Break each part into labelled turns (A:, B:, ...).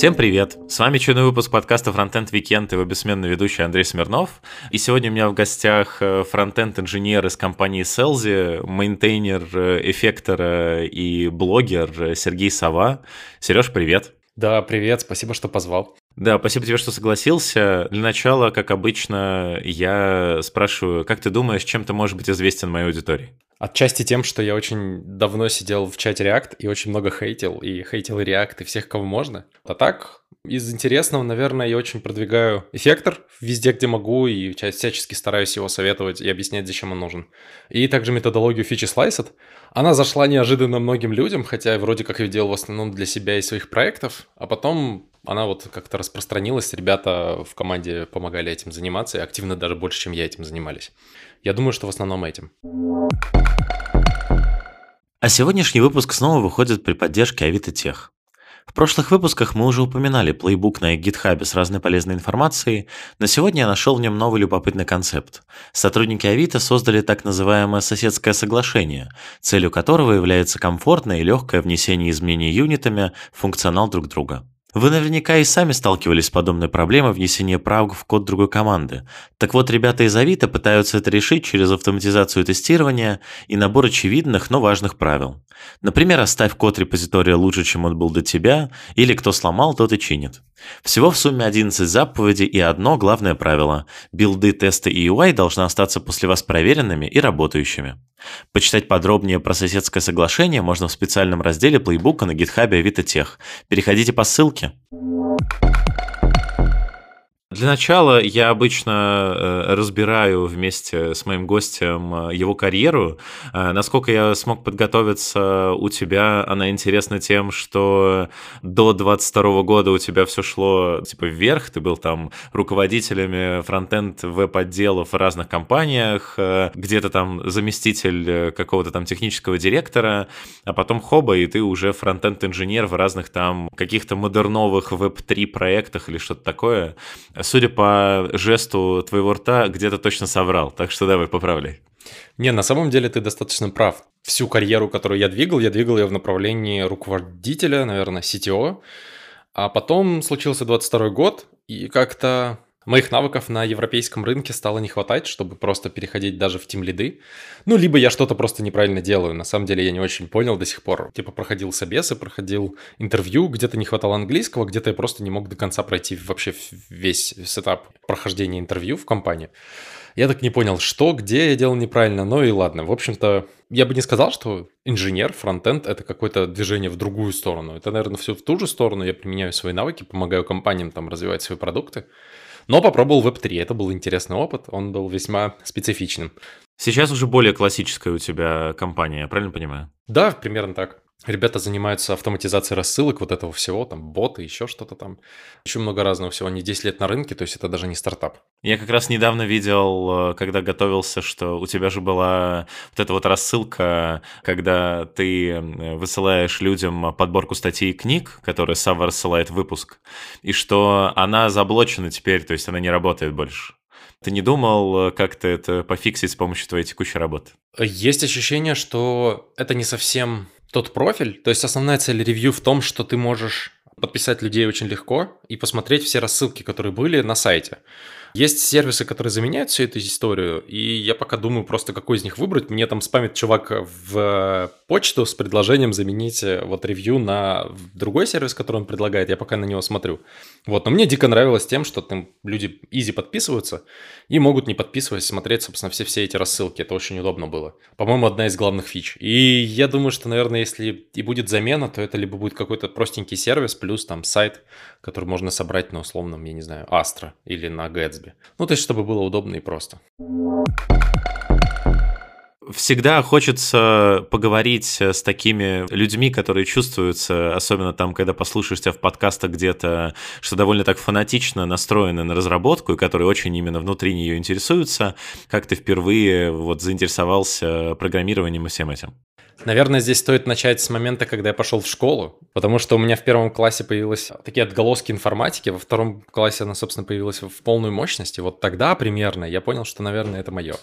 A: Всем привет! С вами очередной выпуск подкаста Frontend Weekend и его бессменный ведущий Андрей Смирнов. И сегодня у меня в гостях э, фронтенд-инженер из компании Selzy, мейнтейнер э, эффектора и блогер Сергей Сова. Сереж, привет!
B: Да, привет, спасибо, что позвал.
A: Да, спасибо тебе, что согласился. Для начала, как обычно, я спрашиваю, как ты думаешь, чем ты можешь быть известен моей аудитории?
B: Отчасти тем, что я очень давно сидел в чате React и очень много хейтил, и хейтил и React, и всех, кого можно. А так, из интересного, наверное, я очень продвигаю эффектор везде, где могу, и всячески стараюсь его советовать и объяснять, зачем он нужен. И также методологию фичи Sliced. Она зашла неожиданно многим людям, хотя я вроде как ее делал в основном для себя и своих проектов, а потом она вот как-то распространилась, ребята в команде помогали этим заниматься, и активно даже больше, чем я этим занимались. Я думаю, что в основном этим.
A: А сегодняшний выпуск снова выходит при поддержке Авито Тех. В прошлых выпусках мы уже упоминали плейбук на GitHub с разной полезной информацией, но сегодня я нашел в нем новый любопытный концепт. Сотрудники Авито создали так называемое соседское соглашение, целью которого является комфортное и легкое внесение изменений юнитами в функционал друг друга. Вы наверняка и сами сталкивались с подобной проблемой внесения правок в код другой команды. Так вот, ребята из Авито пытаются это решить через автоматизацию тестирования и набор очевидных, но важных правил. Например, оставь код репозитория лучше, чем он был до тебя, или кто сломал, тот и чинит. Всего в сумме 11 заповедей и одно главное правило – билды, тесты и UI должны остаться после вас проверенными и работающими. Почитать подробнее про соседское соглашение можно в специальном разделе плейбука на GitHub Авито Тех. Переходите по ссылке. Для начала я обычно э, разбираю вместе с моим гостем э, его карьеру. Э, насколько я смог подготовиться, у тебя она интересна тем, что до 22 года у тебя все шло типа вверх, ты был там руководителями фронтенд веб-отделов в разных компаниях, где-то там заместитель какого-то там технического директора, а потом хоба, и ты уже фронтенд-инженер в разных там каких-то модерновых веб-3 проектах или что-то такое судя по жесту твоего рта, где-то точно соврал. Так что давай, поправляй.
B: Не, на самом деле ты достаточно прав. Всю карьеру, которую я двигал, я двигал ее в направлении руководителя, наверное, CTO. А потом случился 22 год, и как-то Моих навыков на европейском рынке стало не хватать, чтобы просто переходить даже в тим лиды. Ну, либо я что-то просто неправильно делаю. На самом деле я не очень понял до сих пор. Типа проходил собесы, проходил интервью, где-то не хватало английского, где-то я просто не мог до конца пройти вообще весь сетап прохождения интервью в компании. Я так не понял, что, где я делал неправильно, ну и ладно. В общем-то, я бы не сказал, что инженер, фронтенд — это какое-то движение в другую сторону. Это, наверное, все в ту же сторону. Я применяю свои навыки, помогаю компаниям там развивать свои продукты. Но попробовал Web3. Это был интересный опыт, он был весьма специфичным.
A: Сейчас уже более классическая у тебя компания, правильно понимаю?
B: Да, примерно так. Ребята занимаются автоматизацией рассылок вот этого всего, там боты, еще что-то там. Еще много разного всего. Они 10 лет на рынке, то есть это даже не стартап.
A: Я как раз недавно видел, э, когда готовился, что у тебя же была вот эта вот рассылка, когда ты высылаешь людям подборку статей и книг, которые Сава рассылает в выпуск, и что она заблочена теперь, то есть она не работает больше. Ты не думал э, как-то это пофиксить с помощью твоей текущей работы?
B: Есть ощущение, что это не совсем тот профиль. То есть основная цель ревью в том, что ты можешь подписать людей очень легко и посмотреть все рассылки, которые были на сайте. Есть сервисы, которые заменяют всю эту историю, и я пока думаю просто, какой из них выбрать. Мне там спамит чувак в почту с предложением заменить э, вот ревью на другой сервис, который он предлагает. Я пока на него смотрю. Вот, но мне дико нравилось тем, что там люди изи подписываются и могут не подписываясь смотреть, собственно, все, все эти рассылки. Это очень удобно было. По-моему, одна из главных фич. И я думаю, что, наверное, если и будет замена, то это либо будет какой-то простенький сервис, плюс там сайт, который можно собрать на условном, я не знаю, Astra или на Gatsby. Ну, то есть, чтобы было удобно и просто
A: всегда хочется поговорить с такими людьми, которые чувствуются, особенно там, когда послушаешь тебя в подкастах где-то, что довольно так фанатично настроены на разработку, и которые очень именно внутри нее интересуются. Как ты впервые вот заинтересовался программированием и всем этим?
B: Наверное, здесь стоит начать с момента, когда я пошел в школу, потому что у меня в первом классе появились такие отголоски информатики, во втором классе она, собственно, появилась в полной мощности. Вот тогда примерно я понял, что, наверное, это мое.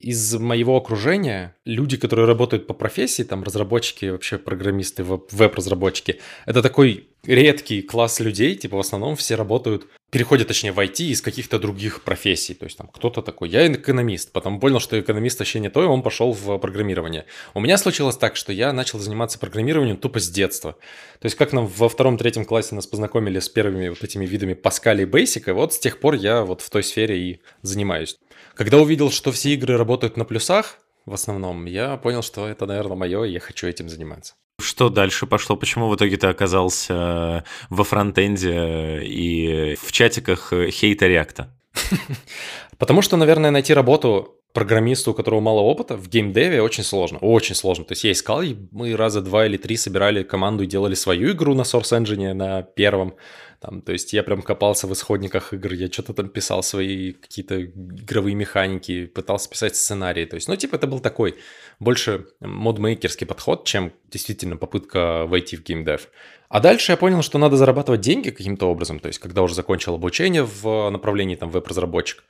B: Из моего окружения люди, которые работают по профессии, там разработчики, вообще программисты, веб-разработчики, это такой редкий класс людей, типа в основном все работают, переходят, точнее, в IT из каких-то других профессий. То есть там кто-то такой, я экономист, потом понял, что экономист вообще не то, и он пошел в программирование. У меня случилось так, что я начал заниматься программированием тупо с детства. То есть как нам во втором-третьем классе нас познакомили с первыми вот этими видами Pascal и Basic, и вот с тех пор я вот в той сфере и занимаюсь. Когда увидел, что все игры работают на плюсах, в основном, я понял, что это, наверное, мое, и я хочу этим заниматься.
A: Что дальше пошло? Почему в итоге ты оказался во фронтенде и в чатиках хейта реакта?
B: Потому что, наверное, найти работу программисту, у которого мало опыта, в геймдеве очень сложно. Очень сложно. То есть я искал, и мы раза два или три собирали команду и делали свою игру на Source Engine на первом. Там, то есть я прям копался в исходниках игр, я что-то там писал свои какие-то игровые механики, пытался писать сценарии. То есть, ну, типа, это был такой больше модмейкерский подход, чем действительно попытка войти в геймдев. А дальше я понял, что надо зарабатывать деньги каким-то образом, то есть когда уже закончил обучение в направлении там веб-разработчик,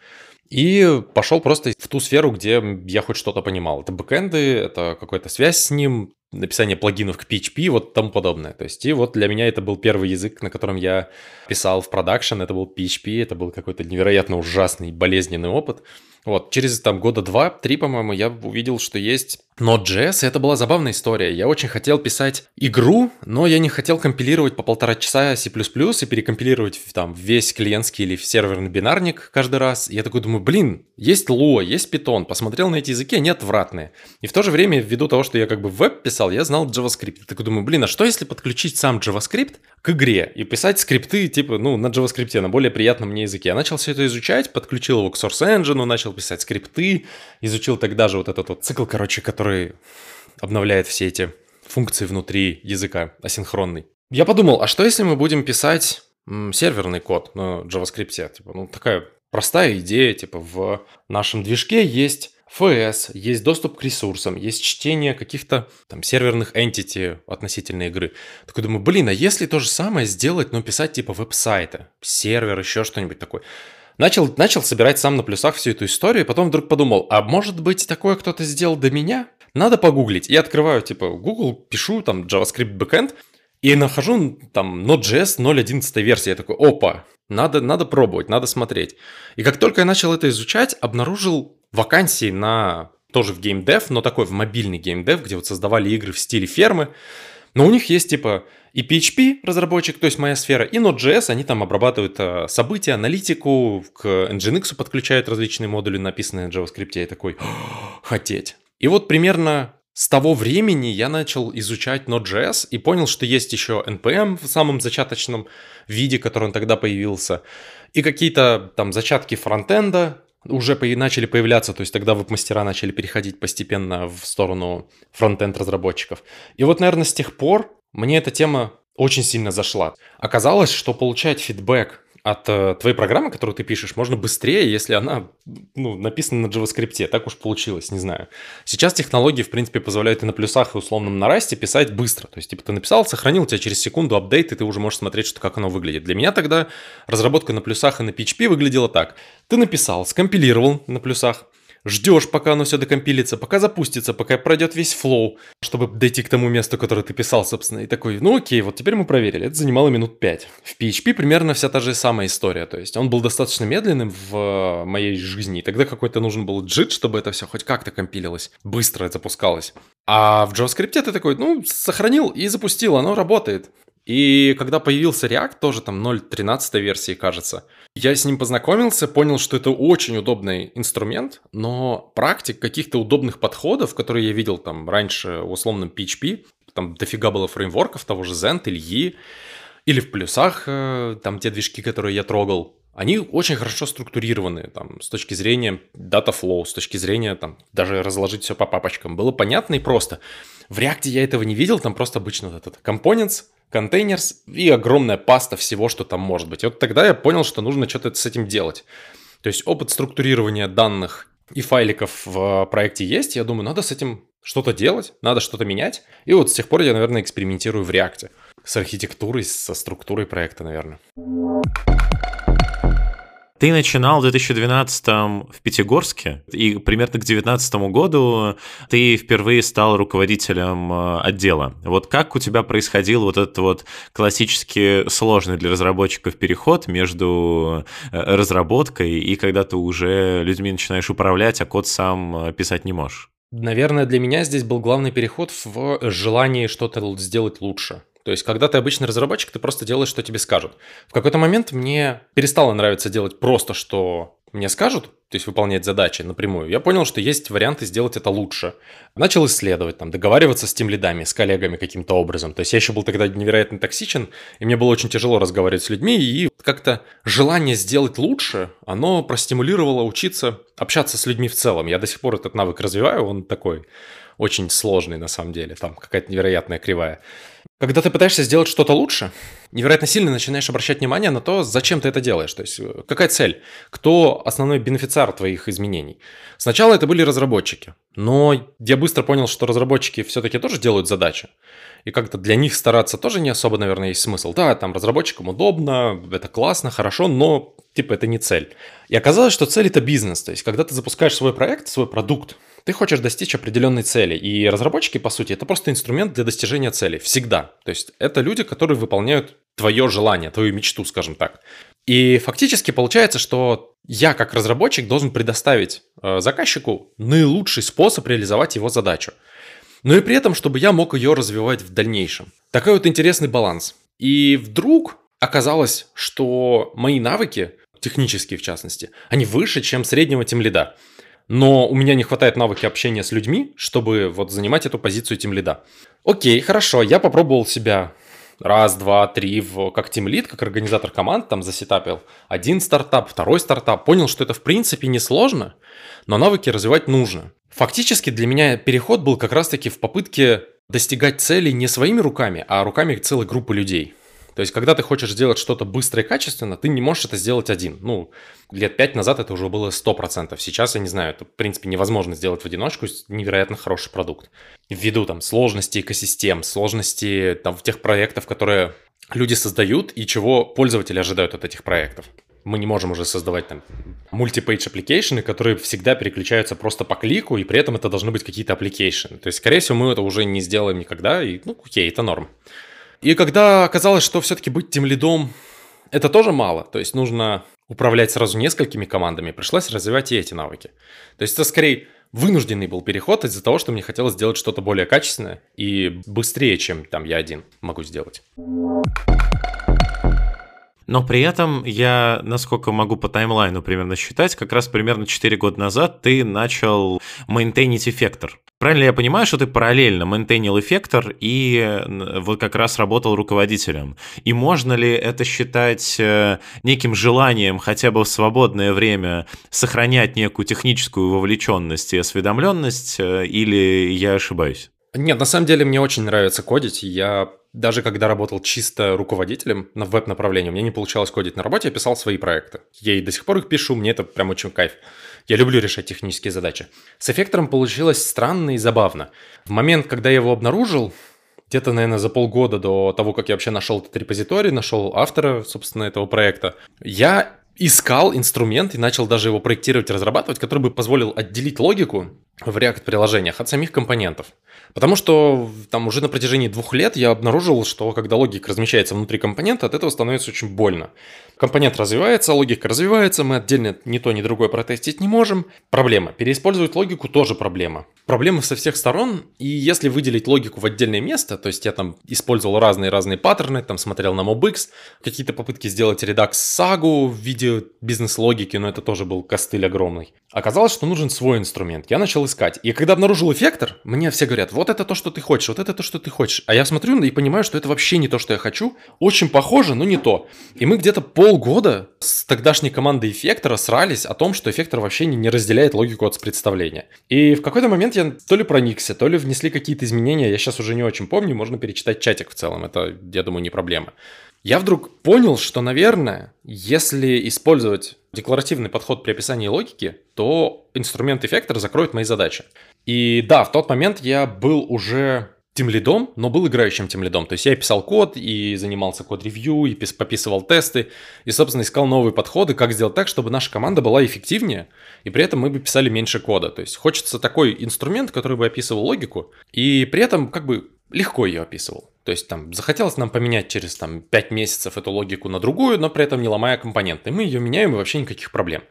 B: и пошел просто в ту сферу, где я хоть что-то понимал. Это бэкэнды, это какая-то связь с ним, написание плагинов к PHP, вот тому подобное. То есть, и вот для меня это был первый язык, на котором я писал в продакшн, это был PHP, это был какой-то невероятно ужасный, болезненный опыт. Вот, через там года два-три, по-моему, я увидел, что есть Node.js, и это была забавная история. Я очень хотел писать игру, но я не хотел компилировать по полтора часа C++ и перекомпилировать там весь клиентский или серверный бинарник каждый раз. я такой думаю, блин, есть Lua, есть Python. Посмотрел на эти языки, они отвратные. И в то же время, ввиду того, что я как бы веб писал, я знал JavaScript. Я такой думаю, блин, а что если подключить сам JavaScript к игре и писать скрипты типа, ну, на JavaScript, на более приятном мне языке? Я начал все это изучать, подключил его к Source Engine, начал писать скрипты, изучил тогда же вот этот вот цикл, короче, который обновляет все эти функции внутри языка, асинхронный. Я подумал, а что если мы будем писать серверный код на JavaScript? Типа, ну, такая простая идея, типа, в нашем движке есть FS, есть доступ к ресурсам, есть чтение каких-то там серверных entity относительно игры. Такой думаю, блин, а если то же самое сделать, но писать типа веб-сайты, сервер, еще что-нибудь такое. Начал, начал собирать сам на плюсах всю эту историю, и потом вдруг подумал, а может быть такое кто-то сделал до меня? Надо погуглить. Я открываю, типа, Google, пишу там JavaScript backend, и нахожу там Node.js 0.11 версии. Я такой, опа, надо, надо пробовать, надо смотреть. И как только я начал это изучать, обнаружил вакансии на тоже в геймдев, но такой в мобильный геймдев, где вот создавали игры в стиле фермы. Но у них есть типа и PHP разработчик, то есть моя сфера, и Node.js, они там обрабатывают э, события, аналитику, к Nginx подключают различные модули, написанные на JavaScript. Я такой, хотеть. И вот примерно с того времени я начал изучать Node.js и понял, что есть еще NPM в самом зачаточном виде, который он тогда появился, и какие-то там зачатки фронтенда уже начали появляться, то есть тогда веб-мастера начали переходить постепенно в сторону фронтенд разработчиков. И вот, наверное, с тех пор мне эта тема очень сильно зашла. Оказалось, что получать фидбэк от э, твоей программы, которую ты пишешь, можно быстрее, если она ну, написана на JavaScript. Так уж получилось, не знаю. Сейчас технологии, в принципе, позволяют и на плюсах, и условном на расте писать быстро. То есть, типа, ты написал, сохранил, у тебя через секунду апдейт, и ты уже можешь смотреть, что, как оно выглядит. Для меня тогда разработка на плюсах и на PHP выглядела так. Ты написал, скомпилировал на плюсах, ждешь, пока оно все докомпилится, пока запустится, пока пройдет весь флоу, чтобы дойти к тому месту, которое ты писал, собственно. И такой, ну окей, вот теперь мы проверили. Это занимало минут 5. В PHP примерно вся та же самая история. То есть он был достаточно медленным в э, моей жизни. И тогда какой-то нужен был джит, чтобы это все хоть как-то компилилось, быстро запускалось. А в JavaScript ты такой, ну, сохранил и запустил, оно работает. И когда появился React, тоже там 0.13 версии, кажется, я с ним познакомился, понял, что это очень удобный инструмент, но практик каких-то удобных подходов, которые я видел там раньше в условном PHP, там дофига было фреймворков, того же Zend или E, или в плюсах, э, там те движки, которые я трогал, они очень хорошо структурированы там, с точки зрения data flow, с точки зрения там, даже разложить все по папочкам. Было понятно и просто. В React я этого не видел, там просто обычно этот components, контейнерс и огромная паста всего, что там может быть. И вот тогда я понял, что нужно что-то с этим делать. То есть опыт структурирования данных и файликов в проекте есть. Я думаю, надо с этим что-то делать, надо что-то менять. И вот с тех пор я, наверное, экспериментирую в React. С архитектурой, со структурой проекта, наверное.
A: Ты начинал в 2012 в Пятигорске, и примерно к 2019 году ты впервые стал руководителем э, отдела. Вот как у тебя происходил вот этот вот классически сложный для разработчиков переход между э, разработкой и когда ты уже людьми начинаешь управлять, а код сам э, писать не можешь?
B: Наверное, для меня здесь был главный переход в желании что-то сделать лучше. То есть, когда ты обычный разработчик, ты просто делаешь, что тебе скажут. В какой-то момент мне перестало нравиться делать просто, что мне скажут, то есть выполнять задачи напрямую, я понял, что есть варианты сделать это лучше. Начал исследовать, там, договариваться с тем лидами, с коллегами каким-то образом. То есть я еще был тогда невероятно токсичен, и мне было очень тяжело разговаривать с людьми, и как-то желание сделать лучше, оно простимулировало учиться общаться с людьми в целом. Я до сих пор этот навык развиваю, он такой очень сложный на самом деле, там какая-то невероятная кривая. Когда ты пытаешься сделать что-то лучше, невероятно сильно начинаешь обращать внимание на то, зачем ты это делаешь. То есть, э, какая цель? Кто основной бенефициар твоих изменений? Сначала это были разработчики. Но я быстро понял, что разработчики все-таки тоже делают задачи. И как-то для них стараться тоже не особо, наверное, есть смысл. Да, там разработчикам удобно, это классно, хорошо, но типа это не цель. И оказалось, что цель это бизнес. То есть, когда ты запускаешь свой проект, свой продукт, ты хочешь достичь определенной цели. И разработчики, по сути, это просто инструмент для достижения цели. Всегда. То есть это люди, которые выполняют твое желание, твою мечту, скажем так. И фактически получается, что я как разработчик должен предоставить э, заказчику наилучший способ реализовать его задачу. Но и при этом, чтобы я мог ее развивать в дальнейшем. Такой вот интересный баланс. И вдруг оказалось, что мои навыки, технические в частности, они выше, чем среднего тимлида но у меня не хватает навыки общения с людьми, чтобы вот занимать эту позицию тем лида. Окей, хорошо, я попробовал себя раз, два, три в, как тим лид, как организатор команд, там засетапил один стартап, второй стартап, понял, что это в принципе несложно, но навыки развивать нужно. Фактически для меня переход был как раз-таки в попытке достигать целей не своими руками, а руками целой группы людей. То есть, когда ты хочешь сделать что-то быстро и качественно, ты не можешь это сделать один. Ну, лет пять назад это уже было 100%. Сейчас, я не знаю, это, в принципе, невозможно сделать в одиночку невероятно хороший продукт. Ввиду там сложности экосистем, сложности там тех проектов, которые люди создают и чего пользователи ожидают от этих проектов. Мы не можем уже создавать там мультипейдж application, которые всегда переключаются просто по клику, и при этом это должны быть какие-то application. То есть, скорее всего, мы это уже не сделаем никогда, и, ну, окей, это норм. И когда оказалось, что все-таки быть тем лидом это тоже мало, то есть нужно управлять сразу несколькими командами, пришлось развивать и эти навыки. То есть это скорее вынужденный был переход из-за того, что мне хотелось сделать что-то более качественное и быстрее, чем там я один могу сделать.
A: Но при этом я, насколько могу по таймлайну примерно считать, как раз примерно 4 года назад ты начал мейнтейнить эффектор. Правильно я понимаю, что ты параллельно мейнтейнил эффектор и вот как раз работал руководителем? И можно ли это считать э, неким желанием хотя бы в свободное время сохранять некую техническую вовлеченность и осведомленность, э, или я ошибаюсь?
B: Нет, на самом деле мне очень нравится кодить. Я даже когда работал чисто руководителем на веб-направлении, мне не получалось кодить на работе, я писал свои проекты. Я и до сих пор их пишу, мне это прям очень кайф. Я люблю решать технические задачи. С эффектором получилось странно и забавно. В момент, когда я его обнаружил, где-то, наверное, за полгода до того, как я вообще нашел этот репозиторий, нашел автора, собственно, этого проекта, я искал инструмент и начал даже его проектировать, разрабатывать, который бы позволил отделить логику в React-приложениях от самих компонентов. Потому что там уже на протяжении двух лет я обнаружил, что когда логика размещается внутри компонента, от этого становится очень больно. Компонент развивается, логика развивается, мы отдельно ни то, ни другое протестить не можем. Проблема. Переиспользовать логику тоже проблема. Проблемы со всех сторон, и если выделить логику в отдельное место, то есть я там использовал разные-разные паттерны, там смотрел на MobX, какие-то попытки сделать редакс сагу в виде бизнес-логики, но это тоже был костыль огромный. Оказалось, что нужен свой инструмент. Я начал искать. И когда обнаружил эффектор, мне все говорят, вот это то, что ты хочешь, вот это то, что ты хочешь. А я смотрю и понимаю, что это вообще не то, что я хочу. Очень похоже, но не то. И мы где-то полгода с тогдашней командой эффектора срались о том, что эффектор вообще не, разделяет логику от представления. И в какой-то момент я то ли проникся, то ли внесли какие-то изменения. Я сейчас уже не очень помню, можно перечитать чатик в целом. Это, я думаю, не проблема. Я вдруг понял, что, наверное, если использовать декларативный подход при описании логики, то инструмент эффектора закроет мои задачи. И да, в тот момент я был уже тем лидом, но был играющим тем лидом. То есть я писал код и занимался код-ревью, и пописывал тесты, и, собственно, искал новые подходы, как сделать так, чтобы наша команда была эффективнее, и при этом мы бы писали меньше кода. То есть хочется такой инструмент, который бы описывал логику, и при этом как бы легко ее описывал. То есть там захотелось нам поменять через там 5 месяцев эту логику на другую, но при этом не ломая компоненты. Мы ее меняем и вообще никаких проблем.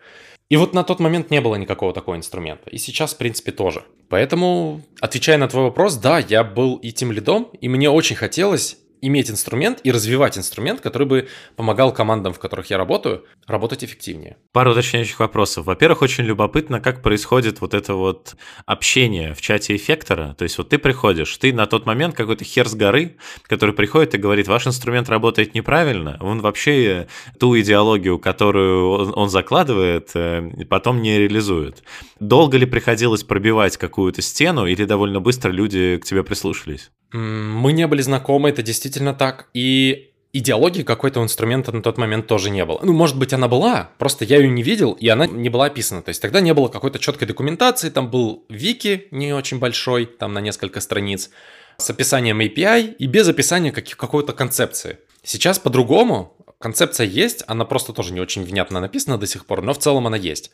B: И вот на тот момент не было никакого такого инструмента. И сейчас, в принципе, тоже. Поэтому, отвечая на твой вопрос, да, я был и тем лидом, и мне очень хотелось иметь инструмент и развивать инструмент, который бы помогал командам, в которых я работаю, работать эффективнее.
A: Пару уточняющих вопросов. Во-первых, очень любопытно, как происходит вот это вот общение в чате эффектора. То есть вот ты приходишь, ты на тот момент какой-то хер с горы, который приходит и говорит, ваш инструмент работает неправильно, он вообще ту идеологию, которую он закладывает, э, потом не реализует. Долго ли приходилось пробивать какую-то стену или довольно быстро люди к тебе прислушались?
B: Мы не были знакомы, это действительно так. И идеологии какой-то инструмента на тот момент тоже не было. Ну, может быть, она была, просто я ее не видел, и она не была описана. То есть тогда не было какой-то четкой документации, там был вики не очень большой, там на несколько страниц, с описанием API и без описания каких- какой-то концепции. Сейчас по-другому, концепция есть, она просто тоже не очень внятно написана до сих пор, но в целом она есть.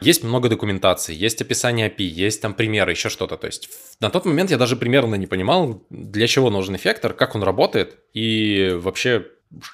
B: Есть много документации, есть описание API, есть там примеры, еще что-то. То есть на тот момент я даже примерно не понимал, для чего нужен эффектор, как он работает и вообще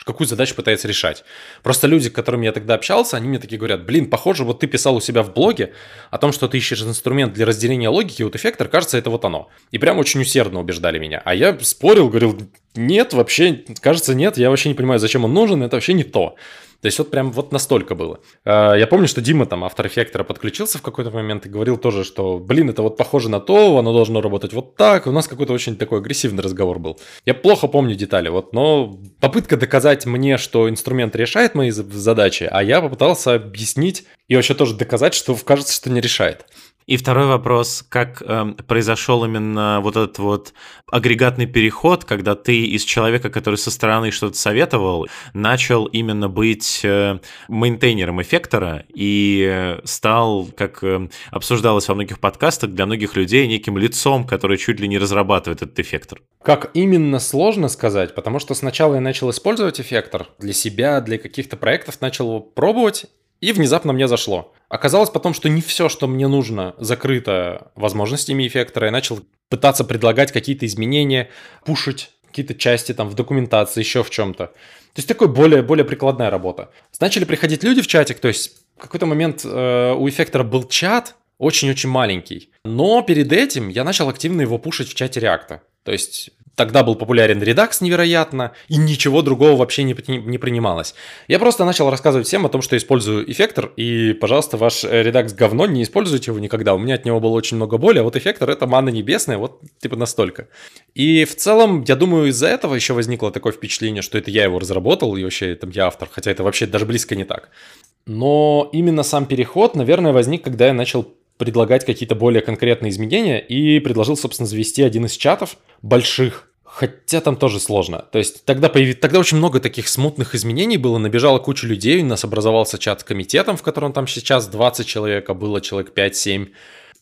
B: какую задачу пытается решать. Просто люди, с которыми я тогда общался, они мне такие говорят, блин, похоже, вот ты писал у себя в блоге о том, что ты ищешь инструмент для разделения логики, вот эффектор, кажется, это вот оно. И прям очень усердно убеждали меня. А я спорил, говорил, нет, вообще, кажется, нет, я вообще не понимаю, зачем он нужен, это вообще не то. То есть вот прям вот настолько было. А, я помню, что Дима там, автор эффектора, подключился в какой-то момент и говорил тоже, что, блин, это вот похоже на то, оно должно работать вот так. У нас какой-то очень такой агрессивный разговор был. Я плохо помню детали, вот, но попытка доказать мне, что инструмент решает мои задачи, а я попытался объяснить и вообще тоже доказать, что кажется, что не решает.
A: И второй вопрос, как э, произошел именно вот этот вот агрегатный переход, когда ты из человека, который со стороны что-то советовал, начал именно быть э, мейнтейнером эффектора и стал, как э, обсуждалось во многих подкастах, для многих людей неким лицом, который чуть ли не разрабатывает этот эффектор.
B: Как именно сложно сказать, потому что сначала я начал использовать эффектор для себя, для каких-то проектов, начал его пробовать, и внезапно мне зашло. Оказалось потом, что не все, что мне нужно, закрыто возможностями эффектора. Я начал пытаться предлагать какие-то изменения, пушить какие-то части там в документации, еще в чем-то. То есть такой более, более прикладная работа. Начали приходить люди в чатик, то есть в какой-то момент э, у эффектора был чат, очень-очень маленький. Но перед этим я начал активно его пушить в чате реакта. То есть Тогда был популярен Redux невероятно, и ничего другого вообще не, не принималось. Я просто начал рассказывать всем о том, что использую эффектор, и, пожалуйста, ваш Redux говно, не используйте его никогда. У меня от него было очень много боли, а вот эффектор — это манна небесная, вот типа настолько. И в целом, я думаю, из-за этого еще возникло такое впечатление, что это я его разработал, и вообще там я автор, хотя это вообще даже близко не так. Но именно сам переход, наверное, возник, когда я начал предлагать какие-то более конкретные изменения и предложил, собственно, завести один из чатов больших, Хотя там тоже сложно. То есть тогда, появ... тогда очень много таких смутных изменений было, набежала куча людей, у нас образовался чат с комитетом, в котором там сейчас 20 человек, а было человек 5-7.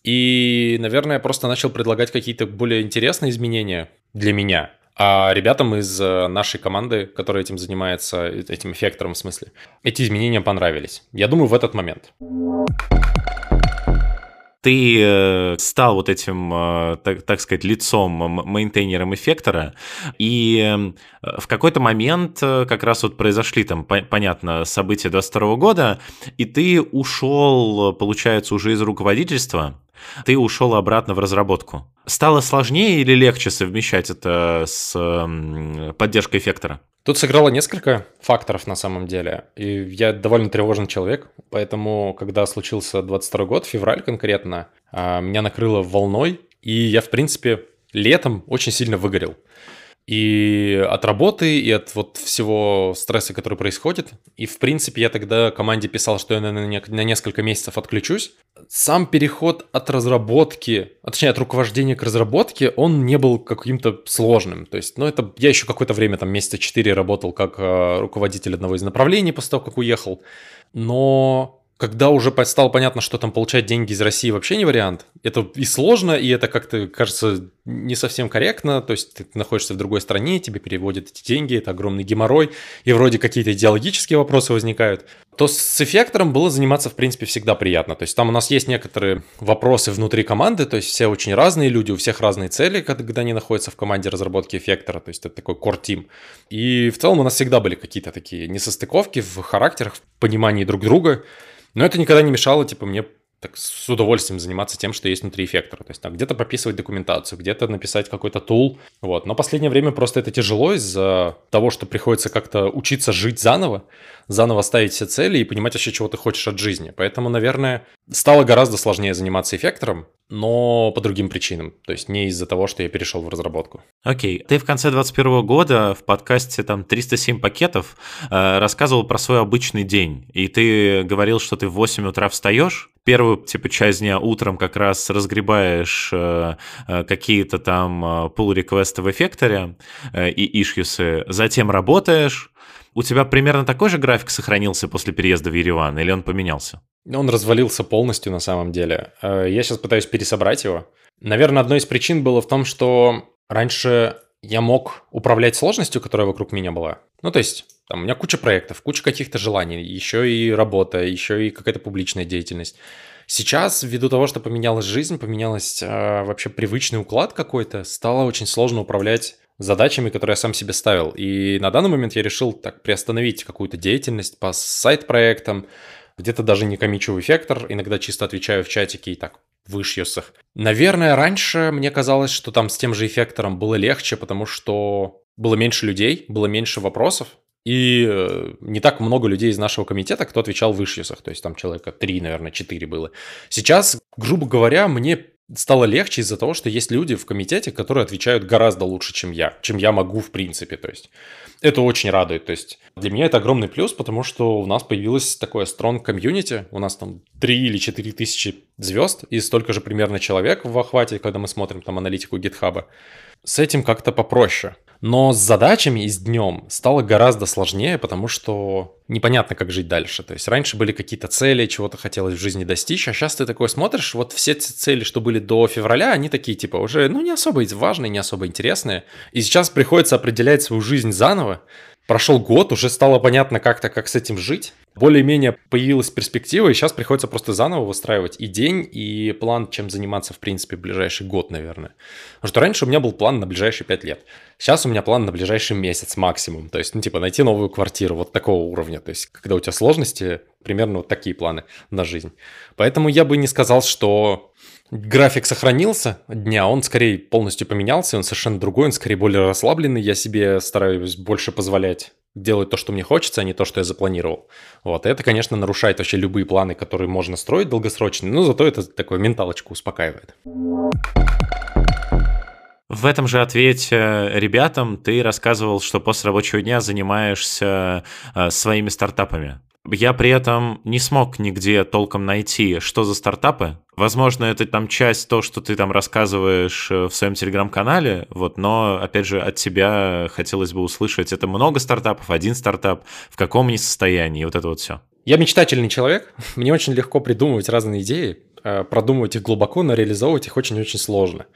B: И, наверное, я просто начал предлагать какие-то более интересные изменения для меня. А ребятам из э, нашей команды, которая этим занимается, этим эффектором в смысле, эти изменения понравились. Я думаю, в этот момент
A: ты э, стал вот этим, э, так, так сказать, лицом, мейнтейнером эффектора, и э, в какой-то момент как раз вот произошли там, понятно, события 22 года, и ты ушел, получается, уже из руководительства, ты ушел обратно в разработку. Стало сложнее или легче совмещать это с поддержкой эффектора?
B: Тут сыграло несколько факторов на самом деле. И я довольно тревожный человек, поэтому, когда случился 22 год, февраль конкретно, а, меня накрыло волной, и я, в принципе, летом очень сильно выгорел и от работы, и от вот всего стресса, который происходит. И, в принципе, я тогда команде писал, что я на, на, на несколько месяцев отключусь. Сам переход от разработки, а точнее, от руковождения к разработке, он не был каким-то сложным. То есть, ну, это я еще какое-то время, там, месяца четыре работал как э, руководитель одного из направлений после того, как уехал. Но когда уже стало понятно, что там получать деньги из России вообще не вариант, это и сложно, и это как-то кажется не совсем корректно, то есть ты находишься в другой стране, тебе переводят эти деньги, это огромный геморрой, и вроде какие-то идеологические вопросы возникают, то с эффектором было заниматься, в принципе, всегда приятно. То есть там у нас есть некоторые вопросы внутри команды, то есть все очень разные люди, у всех разные цели, когда они находятся в команде разработки эффектора, то есть это такой core team. И в целом у нас всегда были какие-то такие несостыковки в характерах, в понимании друг друга, но это никогда не мешало, типа, мне так с удовольствием заниматься тем, что есть внутри эффектора. То есть там где-то прописывать документацию, где-то написать какой-то тул. Вот. Но последнее время просто это тяжело из-за того, что приходится как-то учиться жить заново, заново ставить все цели и понимать вообще, чего ты хочешь от жизни. Поэтому, наверное, стало гораздо сложнее заниматься эффектором, но по другим причинам. То есть не из-за того, что я перешел в разработку.
A: Окей. Ты в конце 2021 года в подкасте там 307 пакетов э, рассказывал про свой обычный день. И ты говорил, что ты в 8 утра встаешь, первую типа часть дня утром как раз разгребаешь э, э, какие-то там э, pull реквесты в эффекторе э, и ишьюсы, затем работаешь. У тебя примерно такой же график сохранился после переезда в Ереван, или он поменялся?
B: Он развалился полностью на самом деле. Э, я сейчас пытаюсь пересобрать его. Наверное, одной из причин было в том, что раньше я мог управлять сложностью, которая вокруг меня была. Ну, то есть, там у меня куча проектов, куча каких-то желаний, еще и работа, еще и какая-то публичная деятельность. Сейчас, ввиду того, что поменялась жизнь, поменялась э, вообще привычный уклад какой-то, стало очень сложно управлять задачами, которые я сам себе ставил. И на данный момент я решил так приостановить какую-то деятельность по сайт-проектам, где-то даже не комичу эффектор, иногда чисто отвечаю в чатике и так в ишьюсах. Наверное, раньше мне казалось, что там с тем же эффектором было легче, потому что было меньше людей, было меньше вопросов, и э, не так много людей из нашего комитета, кто отвечал в ишьюсах, то есть там человека три, наверное, четыре было. Сейчас, грубо говоря, мне стало легче из-за того, что есть люди в комитете, которые отвечают гораздо лучше, чем я, чем я могу в принципе, то есть это очень радует. То есть для меня это огромный плюс, потому что у нас появилось такое strong комьюнити. У нас там 3 или 4 тысячи звезд и столько же примерно человек в охвате, когда мы смотрим там аналитику гитхаба. С этим как-то попроще. Но с задачами и с днем стало гораздо сложнее, потому что непонятно, как жить дальше. То есть раньше были какие-то цели, чего-то хотелось в жизни достичь, а сейчас ты такой смотришь, вот все цели, что были до февраля, они такие типа уже, ну, не особо важные, не особо интересные. И сейчас приходится определять свою жизнь заново, Прошел год, уже стало понятно как-то, как с этим жить. Более-менее появилась перспектива, и сейчас приходится просто заново выстраивать и день, и план, чем заниматься, в принципе, в ближайший год, наверное. Потому что раньше у меня был план на ближайшие пять лет. Сейчас у меня план на ближайший месяц максимум. То есть, ну, типа, найти новую квартиру вот такого уровня. То есть, когда у тебя сложности, примерно вот такие планы на жизнь. Поэтому я бы не сказал, что График сохранился дня, он скорее полностью поменялся, он совершенно другой, он скорее более расслабленный, я себе стараюсь больше позволять делать то, что мне хочется, а не то, что я запланировал. Вот, и это, конечно, нарушает вообще любые планы, которые можно строить долгосрочные, но зато это такое менталочку успокаивает.
A: В этом же ответе ребятам ты рассказывал, что после рабочего дня занимаешься э, своими стартапами. Я при этом не смог нигде толком найти, что за стартапы. Возможно, это там часть то, что ты там рассказываешь э, в своем телеграм-канале, вот, но, опять же, от тебя хотелось бы услышать, это много стартапов, один стартап, в каком они состоянии, вот это вот все.
B: Я мечтательный человек, мне очень легко придумывать разные идеи, Э, продумывать их глубоко, но реализовывать их очень-очень сложно.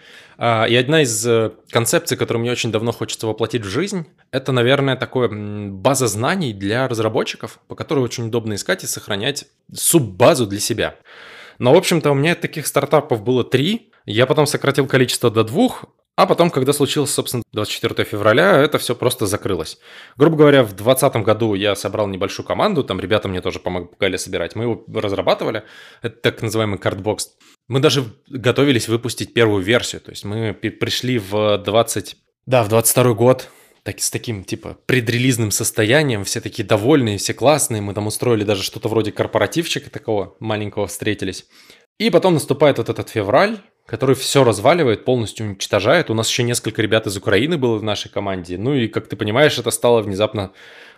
B: А, и одна из э, концепций, которую мне очень давно хочется воплотить в жизнь, это, наверное, такое база знаний для разработчиков, по которой очень удобно искать и сохранять суббазу для себя. Но, в общем-то, у меня таких стартапов было три. Я потом сократил количество до двух, а потом, когда случилось, собственно, 24 февраля, это все просто закрылось. Грубо говоря, в 2020 году я собрал небольшую команду, там ребята мне тоже помогали собирать. Мы его разрабатывали, это так называемый картбокс. Мы даже готовились выпустить первую версию, то есть мы пришли в 20... Да, в 22 год, так, с таким, типа, предрелизным состоянием, все такие довольные, все классные, мы там устроили даже что-то вроде корпоративчика такого маленького, встретились. И потом наступает вот этот февраль, который все разваливает, полностью уничтожает. У нас еще несколько ребят из Украины было в нашей команде. Ну и, как ты понимаешь, это стало внезапно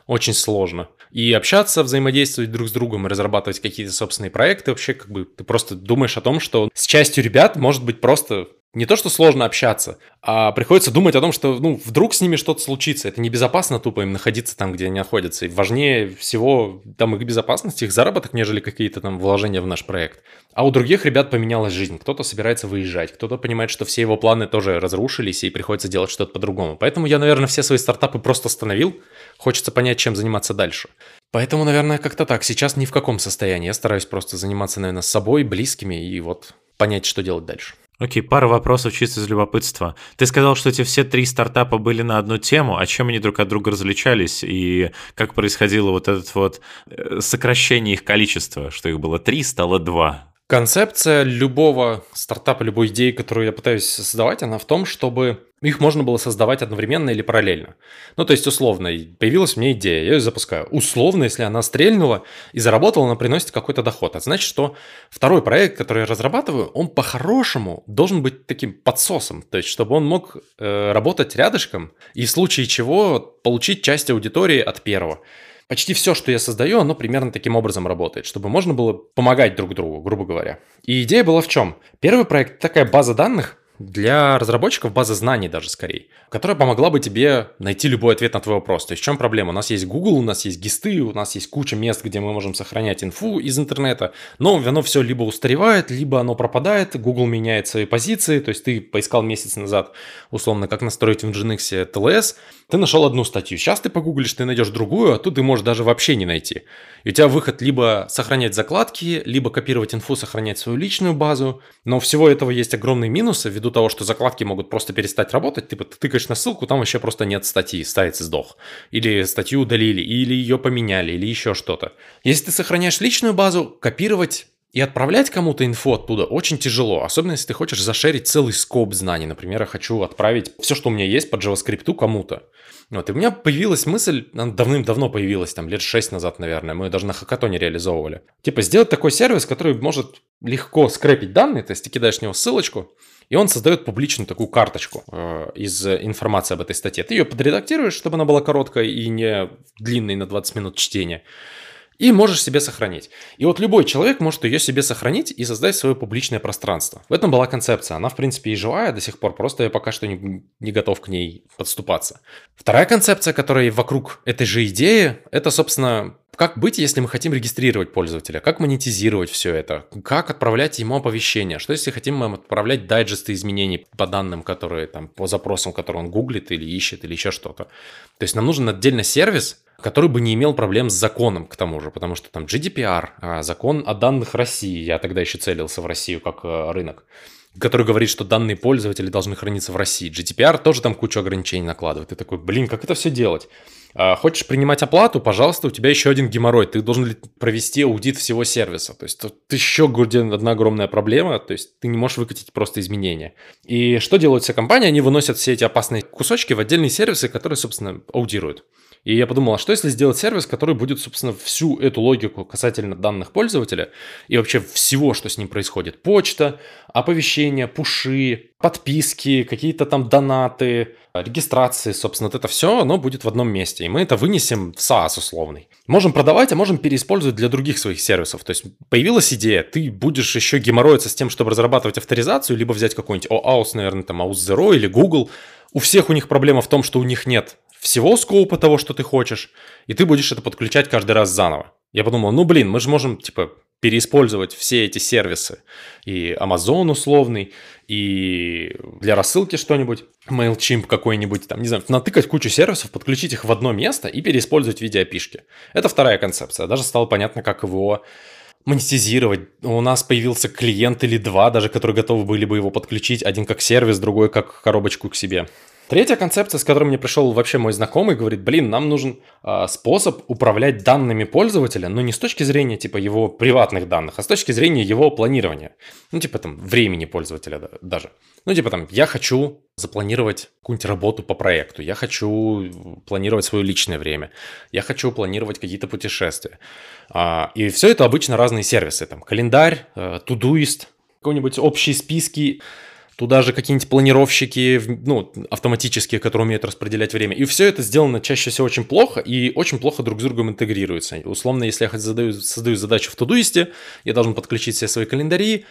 B: очень сложно. И общаться, взаимодействовать друг с другом разрабатывать какие-то собственные проекты, вообще как бы ты просто думаешь о том, что с частью ребят может быть просто не то, что сложно общаться, а приходится думать о том, что, ну, вдруг с ними что-то случится. Это небезопасно тупо им находиться там, где они находятся. И важнее всего там их безопасность, их заработок, нежели какие-то там вложения в наш проект. А у других ребят поменялась жизнь. Кто-то собирается выезжать, кто-то понимает, что все его планы тоже разрушились и приходится делать что-то по-другому. Поэтому я, наверное, все свои стартапы просто остановил. Хочется понять, чем заниматься дальше. Поэтому, наверное, как-то так. Сейчас ни в каком состоянии. Я стараюсь просто заниматься, наверное, собой, близкими и вот понять, что делать дальше.
A: Окей, пара вопросов чисто из любопытства. Ты сказал, что эти все три стартапа были на одну тему, а чем они друг от друга различались и как происходило вот это вот э, сокращение их количества, что их было три, стало два?
B: Концепция любого стартапа, любой идеи, которую я пытаюсь создавать, она в том, чтобы их можно было создавать одновременно или параллельно. Ну, то есть, условно, появилась меня идея, я ее запускаю. Условно, если она стрельнула и заработала, она приносит какой-то доход. Это значит, что второй проект, который я разрабатываю, он по-хорошему должен быть таким подсосом. То есть, чтобы он мог э, работать рядышком и в случае чего получить часть аудитории от первого. Почти все, что я создаю, оно примерно таким образом работает, чтобы можно было помогать друг другу, грубо говоря. И идея была в чем? Первый проект – такая база данных, для разработчиков база знаний даже скорее, которая помогла бы тебе найти любой ответ на твой вопрос. То есть в чем проблема? У нас есть Google, у нас есть гисты, у нас есть куча мест, где мы можем сохранять инфу из интернета, но оно все либо устаревает, либо оно пропадает, Google меняет свои позиции, то есть ты поискал месяц назад, условно, как настроить в Nginx TLS, ты нашел одну статью, сейчас ты погуглишь, ты найдешь другую, а тут ты можешь даже вообще не найти. И у тебя выход либо сохранять закладки, либо копировать инфу, сохранять свою личную базу, но всего этого есть огромные минусы, ввиду того, что закладки могут просто перестать работать, типа ты тыкаешь на ссылку, там вообще просто нет статьи, сайт сдох. Или статью удалили, или ее поменяли, или еще что-то. Если ты сохраняешь личную базу, копировать и отправлять кому-то инфу оттуда очень тяжело, особенно если ты хочешь зашерить целый скоп знаний. Например, я хочу отправить все, что у меня есть по JavaScript кому-то. Вот, и у меня появилась мысль, она давным-давно появилась, там лет 6 назад, наверное, мы ее даже на хакатоне реализовывали. Типа сделать такой сервис, который может легко скрепить данные, то есть ты кидаешь в него ссылочку, и он создает публичную такую карточку э, из информации об этой статье. Ты ее подредактируешь, чтобы она была короткая и не длинной на 20 минут чтения и можешь себе сохранить. И вот любой человек может ее себе сохранить и создать свое публичное пространство. В этом была концепция. Она, в принципе, и живая до сих пор, просто я пока что не, не готов к ней подступаться. Вторая концепция, которая вокруг этой же идеи, это, собственно, как быть, если мы хотим регистрировать пользователя? Как монетизировать все это? Как отправлять ему оповещения? Что если хотим мы отправлять дайджесты изменений по данным, которые там, по запросам, которые он гуглит или ищет, или еще что-то? То есть нам нужен отдельно сервис, который бы не имел проблем с законом, к тому же, потому что там GDPR, а, закон о данных России, я тогда еще целился в Россию как э, рынок, который говорит, что данные пользователей должны храниться в России. GDPR тоже там кучу ограничений накладывает. Ты такой, блин, как это все делать? А, хочешь принимать оплату, пожалуйста, у тебя еще один геморрой. Ты должен провести аудит всего сервиса. То есть тут еще одна огромная проблема. То есть ты не можешь выкатить просто изменения. И что делают все компании? Они выносят все эти опасные кусочки в отдельные сервисы, которые, собственно, аудируют. И я подумал, а что если сделать сервис, который будет, собственно, всю эту логику касательно данных пользователя и вообще всего, что с ним происходит. Почта, оповещения, пуши, подписки, какие-то там донаты, регистрации, собственно, вот это все, оно будет в одном месте. И мы это вынесем в SaaS условный. Можем продавать, а можем переиспользовать для других своих сервисов. То есть появилась идея, ты будешь еще геморроиться с тем, чтобы разрабатывать авторизацию, либо взять какой-нибудь OAuth, наверное, там AUS Zero или Google. У всех у них проблема в том, что у них нет всего скоупа того, что ты хочешь, и ты будешь это подключать каждый раз заново. Я подумал, ну блин, мы же можем, типа, переиспользовать все эти сервисы. И Amazon условный, и для рассылки что-нибудь, MailChimp какой-нибудь, там, не знаю, натыкать кучу сервисов, подключить их в одно место и переиспользовать в виде опишки. Это вторая концепция. Даже стало понятно, как его монетизировать. У нас появился клиент или два, даже которые готовы были бы его подключить. Один как сервис, другой как коробочку к себе. Третья концепция, с которой мне пришел вообще мой знакомый, говорит, блин, нам нужен э, способ управлять данными пользователя, но не с точки зрения типа его приватных данных, а с точки зрения его планирования. Ну, типа там времени пользователя даже. Ну, типа там, я хочу запланировать какую-нибудь работу по проекту, я хочу планировать свое личное время, я хочу планировать какие-то путешествия. А, и все это обычно разные сервисы, там, календарь, э, Todoist, какие-нибудь общие списки, Туда же какие-нибудь планировщики, ну, автоматические, которые умеют распределять время. И все это сделано чаще всего очень плохо и очень плохо друг с другом интегрируется. Условно, если я задаю, создаю задачу в Тудуисте, я должен подключить все свои календари,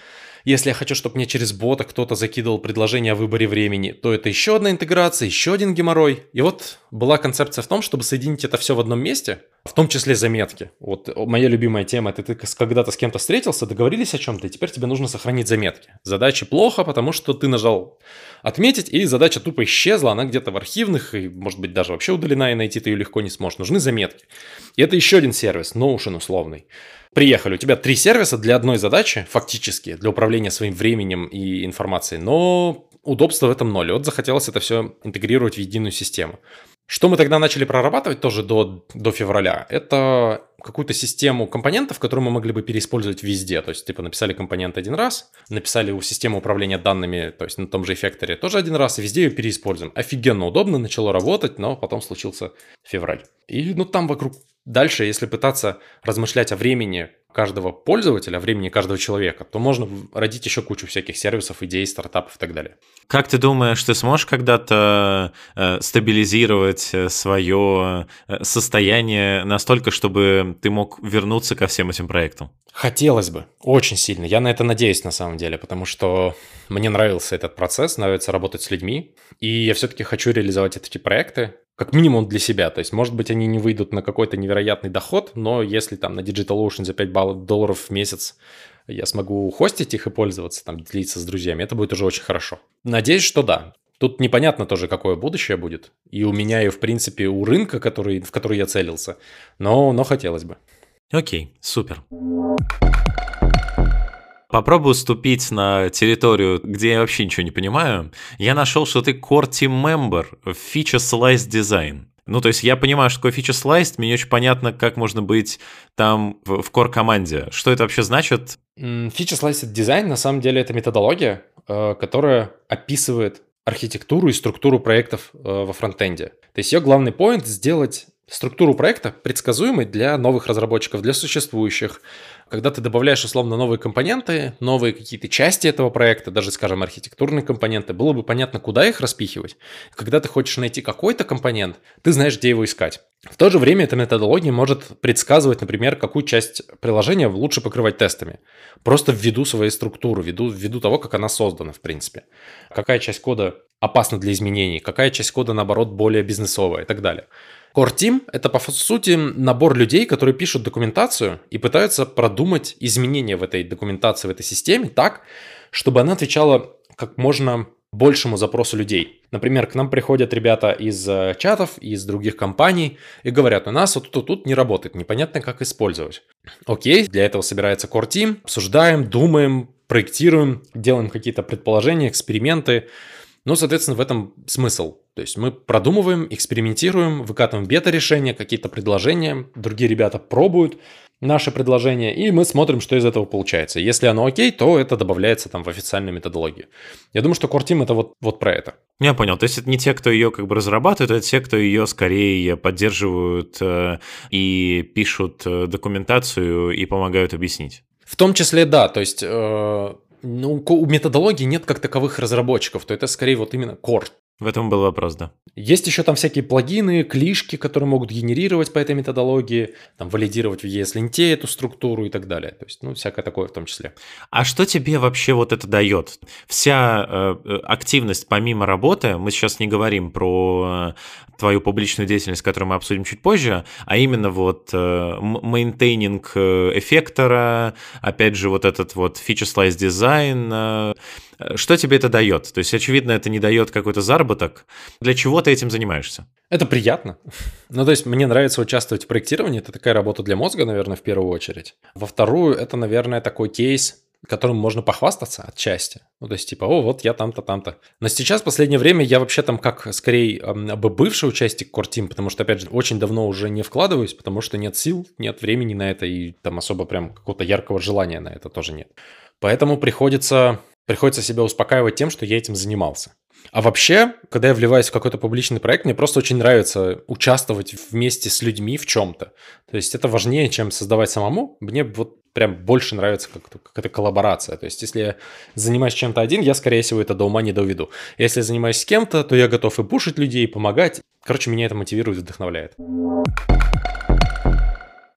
B: Если я хочу, чтобы мне через бота кто-то закидывал предложение о выборе времени, то это еще одна интеграция, еще один геморрой. И вот была концепция в том, чтобы соединить это все в одном месте, в том числе заметки. Вот моя любимая тема, это ты когда-то с кем-то встретился, договорились о чем-то, и теперь тебе нужно сохранить заметки. Задача плохо, потому что ты нажал отметить, и задача тупо исчезла, она где-то в архивных, и может быть даже вообще удалена, и найти ты ее легко не сможешь. Нужны заметки. И это еще один сервис, Notion условный. Приехали, у тебя три сервиса для одной задачи, фактически, для управления своим временем и информацией, но удобства в этом ноль. Вот захотелось это все интегрировать в единую систему. Что мы тогда начали прорабатывать тоже до, до февраля, это какую-то систему компонентов, которую мы могли бы переиспользовать везде. То есть, типа, написали компонент один раз, написали у системы управления данными, то есть на том же эффекторе тоже один раз, и везде ее переиспользуем. Офигенно удобно, начало работать, но потом случился февраль. И ну там вокруг Дальше, если пытаться размышлять о времени каждого пользователя, времени каждого человека, то можно родить еще кучу всяких сервисов, идей, стартапов и так далее.
A: Как ты думаешь, ты сможешь когда-то э, стабилизировать э, свое э, состояние настолько, чтобы ты мог вернуться ко всем этим проектам?
B: Хотелось бы, очень сильно. Я на это надеюсь на самом деле, потому что мне нравился этот процесс, нравится работать с людьми, и я все-таки хочу реализовать эти проекты, как минимум для себя. То есть, может быть, они не выйдут на какой-то невероятный доход, но если там на DigitalOcean за 5 баллов, долларов в месяц я смогу хостить их и пользоваться, там, делиться с друзьями, это будет уже очень хорошо. Надеюсь, что да. Тут непонятно тоже, какое будущее будет. И у меня, и в принципе у рынка, который, в который я целился. Но, но хотелось бы.
A: Окей, супер. Попробую ступить на территорию, где я вообще ничего не понимаю. Я нашел, что ты Core Team Member в Feature Slice Design. Ну, то есть я понимаю, что такое Feature Slice, мне очень понятно, как можно быть там в, в core команде. Что это вообще значит?
B: Feature Slice Design на самом деле это методология, э, которая описывает архитектуру и структуру проектов э, во фронтенде. То есть ее главный поинт сделать структуру проекта предсказуемой для новых разработчиков, для существующих, когда ты добавляешь условно новые компоненты, новые какие-то части этого проекта, даже, скажем, архитектурные компоненты, было бы понятно, куда их распихивать. Когда ты хочешь найти какой-то компонент, ты знаешь, где его искать. В то же время эта методология может предсказывать, например, какую часть приложения лучше покрывать тестами. Просто ввиду своей структуры, ввиду, ввиду того, как она создана, в принципе. Какая часть кода опасна для изменений, какая часть кода, наоборот, более бизнесовая и так далее. Core Team — это, по сути, набор людей, которые пишут документацию и пытаются продумать изменения в этой документации, в этой системе так, чтобы она отвечала как можно большему запросу людей. Например, к нам приходят ребята из э, чатов, из других компаний и говорят, у нас вот тут, тут не работает, непонятно, как использовать. Окей, для этого собирается Core Team, обсуждаем, думаем, проектируем, делаем какие-то предположения, эксперименты, ну, соответственно, в этом смысл. То есть мы продумываем, экспериментируем, выкатываем бета-решения, какие-то предложения, другие ребята пробуют наше предложение, и мы смотрим, что из этого получается. Если оно окей, то это добавляется там в официальную методологию. Я думаю, что Core Team это вот, вот про это.
A: Я понял. То есть это не те, кто ее как бы разрабатывает, это те, кто ее скорее поддерживают э, и пишут э, документацию и помогают объяснить.
B: В том числе, да. То есть э, ну, у методологии нет как таковых разработчиков, то это скорее вот именно core.
A: В этом был вопрос, да.
B: Есть еще там всякие плагины, CLI шки, которые могут генерировать по этой методологии, там валидировать в ESLint эту структуру и так далее. То есть, ну, всякое такое в том числе.
A: А что тебе вообще вот это дает? Вся э, э активность помимо работы, мы сейчас не говорим про э, твою публичную деятельность, которую мы обсудим чуть позже, а именно вот э, maintaining э, эффектора, опять же, вот этот вот slice дизайн, э, что тебе это дает? То есть, очевидно, это не дает какой-то заработок. Для чего ты этим занимаешься?
B: Это приятно. Ну, то есть, мне нравится участвовать в проектировании. Это такая работа для мозга, наверное, в первую очередь. Во вторую, это, наверное, такой кейс, которым можно похвастаться отчасти. Ну, то есть, типа, о, вот я там-то, там-то. Но сейчас, в последнее время, я вообще там как, скорее, бывший участник Core Team, потому что, опять же, очень давно уже не вкладываюсь, потому что нет сил, нет времени на это, и там особо прям какого-то яркого желания на это тоже нет. Поэтому приходится Приходится себя успокаивать тем, что я этим занимался. А вообще, когда я вливаюсь в какой-то публичный проект, мне просто очень нравится участвовать вместе с людьми в чем-то. То есть это важнее, чем создавать самому. Мне вот прям больше нравится как какая-то коллаборация. То есть если я занимаюсь чем-то один, я, скорее всего, это до ума не доведу. Если я занимаюсь с кем-то, то я готов и пушить людей, и помогать. Короче, меня это мотивирует, вдохновляет.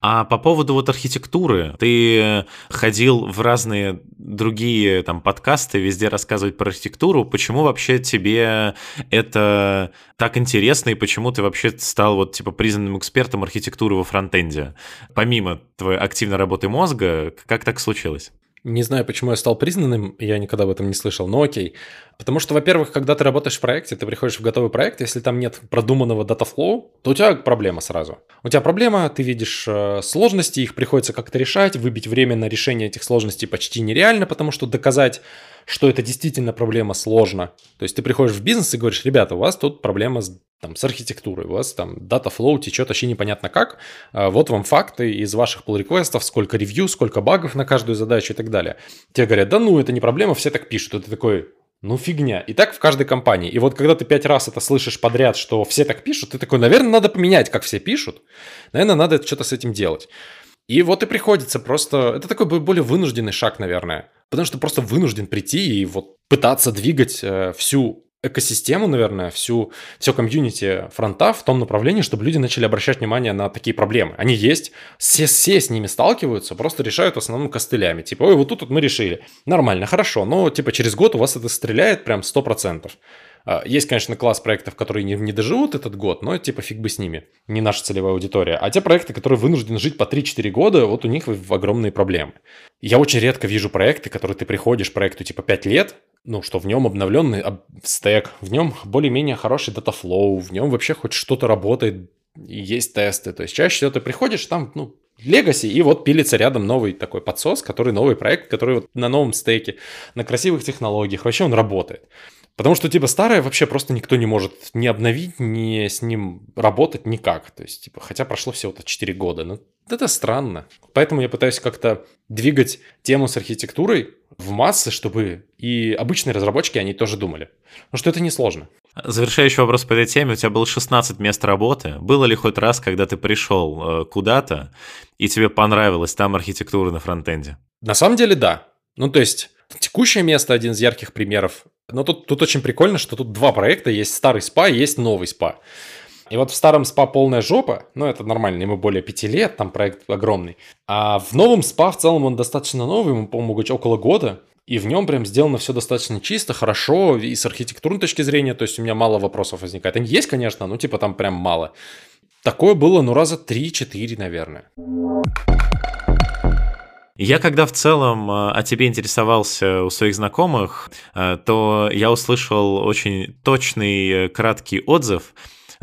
A: А по поводу вот архитектуры, ты ходил в разные другие там подкасты, везде рассказывать про архитектуру. Почему вообще тебе это так интересно и почему ты вообще стал вот типа признанным экспертом архитектуры во фронтенде? Помимо твоей активной работы мозга, как так случилось?
B: Не знаю, почему я стал признанным, я никогда об этом не слышал, но окей. Потому что, во-первых, когда ты работаешь в проекте, ты приходишь в готовый проект, если там нет продуманного датафлоу, то у тебя проблема сразу. У тебя проблема, ты видишь э, сложности, их приходится как-то решать, выбить время на решение этих сложностей почти нереально, потому что доказать что это действительно проблема сложно. То есть ты приходишь в бизнес и говоришь, ребята, у вас тут проблема с, там, с архитектурой, у вас там дата flow течет вообще непонятно как. А вот вам факты из ваших pull реквестов сколько ревью, сколько багов на каждую задачу и так далее. Тебе говорят, да ну это не проблема, все так пишут. Ты такой, ну фигня. И так в каждой компании. И вот когда ты пять раз это слышишь подряд, что все так пишут, ты такой, наверное, надо поменять, как все пишут. Наверное, надо что-то с этим делать. И вот и приходится просто... Это такой более вынужденный шаг, наверное. Потому что просто вынужден прийти и вот пытаться двигать э, всю экосистему, наверное, всю, все комьюнити фронта в том направлении, чтобы люди начали обращать внимание на такие проблемы. Они есть, все, все с ними сталкиваются, просто решают в основном костылями. Типа, ой, вот тут вот мы решили. Нормально, хорошо, но типа через год у вас это стреляет прям 100%. А, есть, конечно, класс проектов, которые не, не доживут этот год, но типа фиг бы с ними. Не наша целевая аудитория. А те проекты, которые вынуждены жить по 3-4 года, вот у них огромные проблемы. Я очень редко вижу проекты, которые ты приходишь проекту типа 5 лет, ну, что в нем обновленный стек, в нем более-менее хороший датафлоу, в нем вообще хоть что-то работает, есть тесты. То есть чаще всего ты приходишь, там, ну, Legacy, и вот пилится рядом новый такой подсос, который новый проект, который вот на новом стеке, на красивых технологиях, вообще он работает. Потому что, типа, старое вообще просто никто не может ни обновить, ни с ним работать никак. То есть, типа, хотя прошло всего-то 4 года. Ну, это странно. Поэтому я пытаюсь как-то двигать тему с архитектурой в массы, чтобы и обычные разработчики, они тоже думали. Потому что это несложно.
A: Завершающий вопрос по этой теме. У тебя было 16 мест работы. Было ли хоть раз, когда ты пришел э, куда-то, и тебе понравилась там архитектура на фронтенде?
B: На самом деле, да. Ну, то есть, текущее место один из ярких примеров. Но тут, тут очень прикольно, что тут два проекта. Есть старый спа и есть новый спа. И вот в старом спа полная жопа, ну это нормально, ему более пяти лет, там проект огромный. А в новом спа в целом он достаточно новый, ему, по-моему, около года. И в нем прям сделано все достаточно чисто, хорошо, и с архитектурной точки зрения, то есть у меня мало вопросов возникает. Они есть, конечно, но типа там прям мало. Такое было, ну, раза 3-4, наверное.
A: Я когда в целом э, о тебе интересовался у своих знакомых, э, то я услышал очень точный э, краткий отзыв.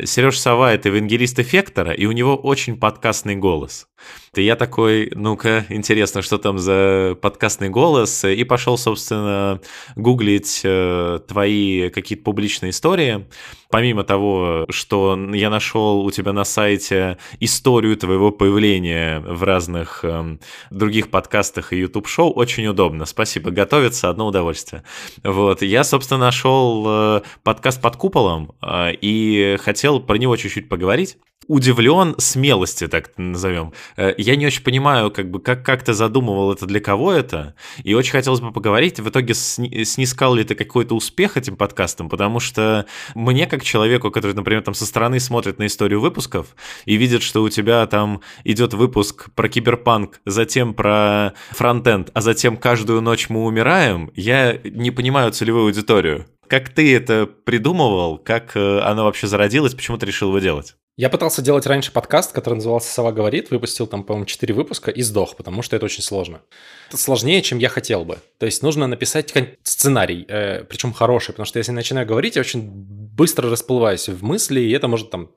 A: Сереж Сова – это евангелист эффектора, и у него очень подкастный голос. И я такой, ну-ка, интересно, что там за подкастный голос, и пошел, собственно, гуглить э, твои какие-то публичные истории. Помимо того, что я нашел у тебя на сайте историю твоего появления в разных э, других подкастах и YouTube-шоу, очень удобно. Спасибо, готовиться одно удовольствие. Вот, я, собственно, нашел э, подкаст под куполом э, и хотел про него чуть-чуть поговорить удивлен смелости, так назовем. Э, я не очень понимаю, как бы, как, как ты задумывал это, для кого это, и очень хотелось бы поговорить, в итоге сни, снискал ли ты какой-то успех этим подкастом, потому что мне, как человеку, который, например, там со стороны смотрит на историю выпусков и видит, что у тебя там идет выпуск про киберпанк, затем про фронтенд, а затем каждую ночь мы умираем, я не понимаю целевую аудиторию. Как ты это придумывал? Как э, оно вообще зародилось? Почему ты решил его делать?
B: Я пытался делать раньше подкаст, который назывался «Сова говорит», выпустил там, по-моему, 4 выпуска и сдох, потому что это очень сложно. Это сложнее, чем я хотел бы. То есть нужно написать сценарий, э, причем хороший, потому что если начинаю говорить, я очень быстро расплываюсь в мысли, и это может там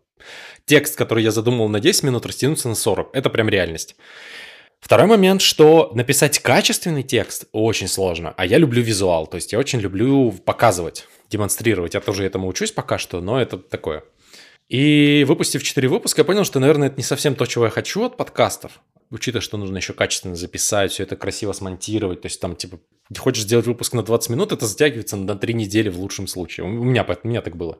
B: текст, который я задумал на 10 минут, растянуться на 40. Это прям реальность. Второй момент, что написать качественный текст очень сложно, а я люблю визуал, то есть я очень люблю показывать, демонстрировать. Я тоже этому учусь пока что, но это такое – и выпустив 4 выпуска, я понял, что, наверное, это не совсем то, чего я хочу от подкастов. Учитывая, что нужно еще качественно записать, все это красиво смонтировать. То есть там, типа, хочешь сделать выпуск на 20 минут, это затягивается на 3 недели в лучшем случае. У меня, у меня так было.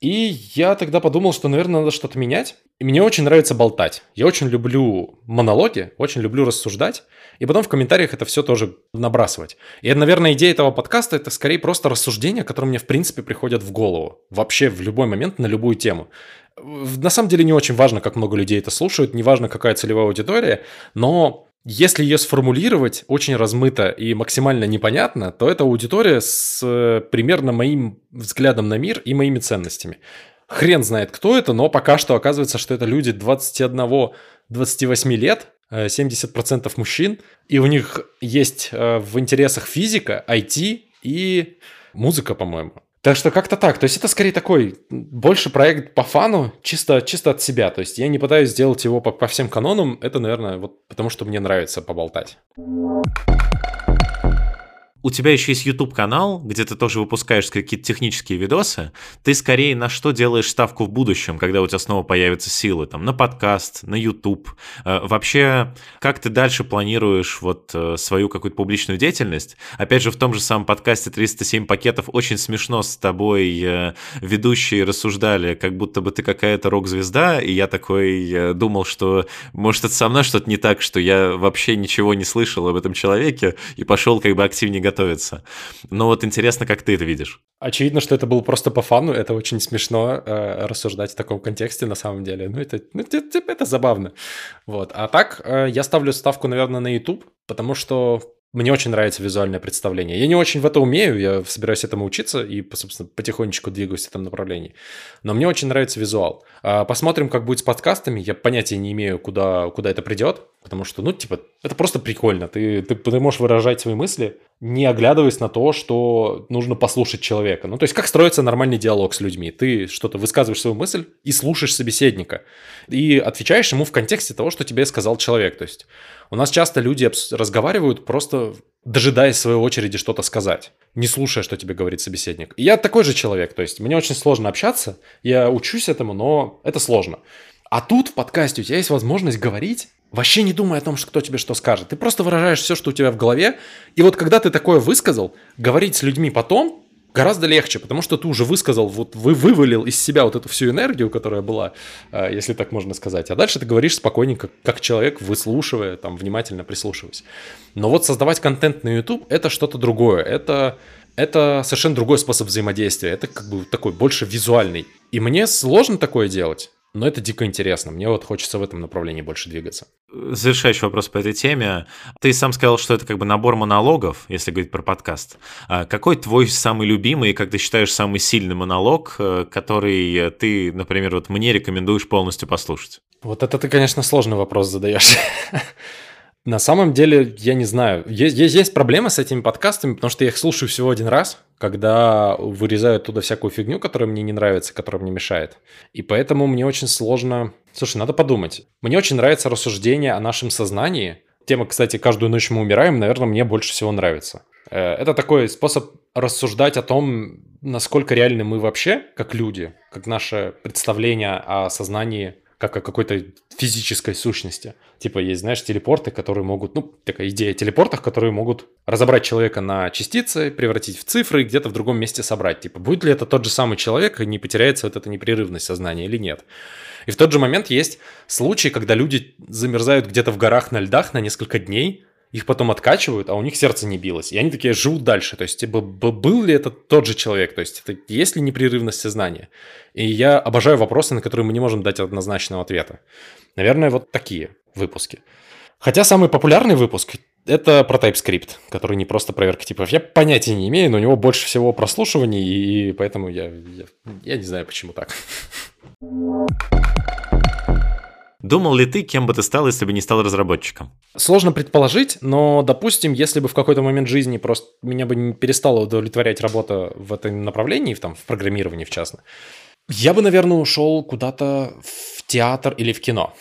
B: И я тогда подумал, что, наверное, надо что-то менять. И мне очень нравится болтать. Я очень люблю монологи, очень люблю рассуждать. И потом в комментариях это все тоже набрасывать. И, наверное, идея этого подкаста – это скорее просто рассуждения, которые мне, в принципе, приходят в голову. Вообще в любой момент на любую тему. на самом деле не очень важно, как много людей это слушают, не важно, какая целевая аудитория, но если ее сформулировать очень размыто и максимально непонятно, то это аудитория с э, примерно моим взглядом на мир и моими ценностями. Хрен знает, кто это, но пока что оказывается, что это люди 21-28 лет, 70% э, мужчин, и у них есть э, в интересах физика, IT и музыка, по-моему. Так что как-то так. То есть это скорее такой больше проект по фану, чисто, чисто от себя. То есть я не пытаюсь сделать его по, по всем канонам. Это, наверное, вот потому что мне нравится поболтать
A: у тебя еще есть YouTube канал, где ты тоже выпускаешь какие-то технические видосы. Ты скорее на что делаешь ставку в будущем, когда у тебя снова появятся силы? Там, на подкаст, на YouTube. Э, вообще, как ты дальше планируешь вот э, свою какую-то публичную деятельность? Опять же, в том же самом подкасте 307 пакетов очень смешно с тобой э, ведущие рассуждали, как будто бы ты какая-то рок-звезда, и я такой думал, что может это со мной что-то не так, что я вообще ничего не слышал об этом человеке, и пошел как бы активнее готовиться готовиться. Но вот интересно, как ты это видишь.
B: Очевидно, что это было просто по фану, это очень смешно э, рассуждать в таком контексте на самом деле. Ну, это, ну, это, это забавно. Вот. А так, э, я ставлю ставку, наверное, на YouTube, потому что мне очень нравится визуальное представление. Я не очень в это умею, я собираюсь этому учиться и, собственно, потихонечку двигаюсь в этом направлении. Но мне очень нравится визуал. А, посмотрим, как будет с подкастами. Я понятия не имею, куда, куда это придет, потому что, ну, типа, это просто прикольно. Ты, ты, ты можешь выражать свои мысли, не оглядываясь на то, что нужно послушать человека. Ну, то есть, как строится нормальный диалог с людьми. Ты что-то высказываешь свою мысль и слушаешь собеседника. И отвечаешь ему в контексте того, что тебе сказал человек. То есть, у нас часто люди разговаривают просто дожидаясь своей очереди что-то сказать, не слушая, что тебе говорит собеседник. И я такой же человек, то есть мне очень сложно общаться, я учусь этому, но это сложно. А тут в подкасте у тебя есть возможность говорить, вообще не думая о том, что кто тебе что скажет. Ты просто выражаешь все, что у тебя в голове. И вот когда ты такое высказал, говорить с людьми потом гораздо легче, потому что ты уже высказал, вот вы вывалил из себя вот эту всю энергию, которая была, э, если так можно сказать. А дальше ты говоришь спокойненько, как человек, выслушивая, там, внимательно прислушиваясь. Но вот создавать контент на YouTube – это что-то другое. Это это совершенно другой способ взаимодействия. Это как бы такой больше визуальный. И мне сложно такое делать. Но это дико интересно. Мне вот хочется в этом направлении больше двигаться.
A: Завершающий вопрос по этой теме. Ты сам сказал, что это как бы набор монологов, если говорить про подкаст. А какой твой самый любимый, как ты считаешь, самый сильный монолог, э, который ты, например, вот мне рекомендуешь полностью послушать?
B: Вот это ты, конечно, сложный вопрос задаешь. На самом деле, я не знаю. Есть, есть, есть проблема с этими подкастами, потому что я их слушаю всего один раз, когда вырезают туда всякую фигню, которая мне не нравится, которая мне мешает. И поэтому мне очень сложно... Слушай, надо подумать. Мне очень нравится рассуждение о нашем сознании. Тема, кстати, «Каждую ночь мы умираем», наверное, мне больше всего нравится. Э, это такой способ рассуждать о том, насколько реальны мы вообще, как люди, как наше представление о сознании как о какой-то физической сущности. Типа есть, знаешь, телепорты, которые могут, ну, такая идея телепортов, которые могут разобрать человека на частицы, превратить в цифры и где-то в другом месте собрать. Типа, будет ли это тот же самый человек и не потеряется вот эта непрерывность сознания или нет. И в тот же момент есть случаи, когда люди замерзают где-то в горах на льдах на несколько дней, их потом откачивают, а у них сердце не билось. И они такие живут дальше. То есть, типа, был ли это тот же человек? То есть, это есть ли непрерывность сознания? И я обожаю вопросы, на которые мы не можем дать однозначного ответа. Наверное, вот такие выпуски. Хотя самый популярный выпуск это про TypeScript, который не просто проверка типов. Я понятия не имею, но у него больше всего прослушиваний, и поэтому я, я, я не знаю, почему так.
A: Думал ли ты, кем бы ты стал, если бы не стал разработчиком?
B: Сложно предположить, но, допустим, если бы в какой-то момент жизни просто меня бы не перестала удовлетворять работа в этом направлении, в, там, в программировании в частности, я бы, наверное, ушел куда-то в театр или в кино.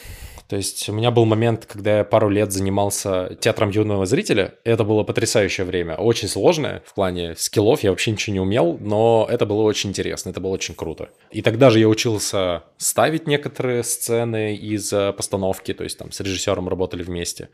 B: То есть у меня был момент, когда я пару лет занимался театром юного зрителя. Это было потрясающее время. Очень сложное в плане скиллов. Я вообще ничего не умел, но это было очень интересно, это было очень круто. И тогда же я учился ставить некоторые сцены из постановки, то есть там с режиссером работали вместе.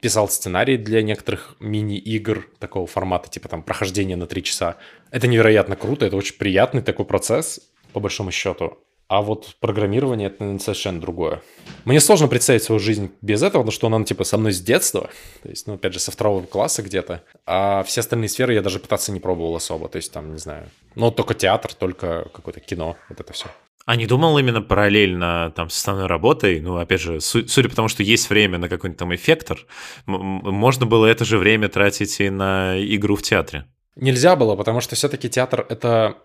B: Писал сценарий для некоторых мини-игр такого формата, типа там прохождение на три часа. Это невероятно круто, это очень приятный такой процесс, по большому счету. А вот программирование это наверное, совершенно другое. Мне сложно представить свою жизнь без этого, потому что она, ну, типа, со мной с детства. То есть, ну, опять же, со второго класса где-то. А все остальные сферы я даже пытаться не пробовал особо. То есть, там, не знаю. Ну, только театр, только какое-то кино. Вот это все.
A: А не думал именно параллельно там с основной работой, ну, опять же, су- судя по тому, что есть время на какой-нибудь там эффектор, можно было это же время тратить и на игру в театре?
B: Нельзя было, потому что все-таки театр — это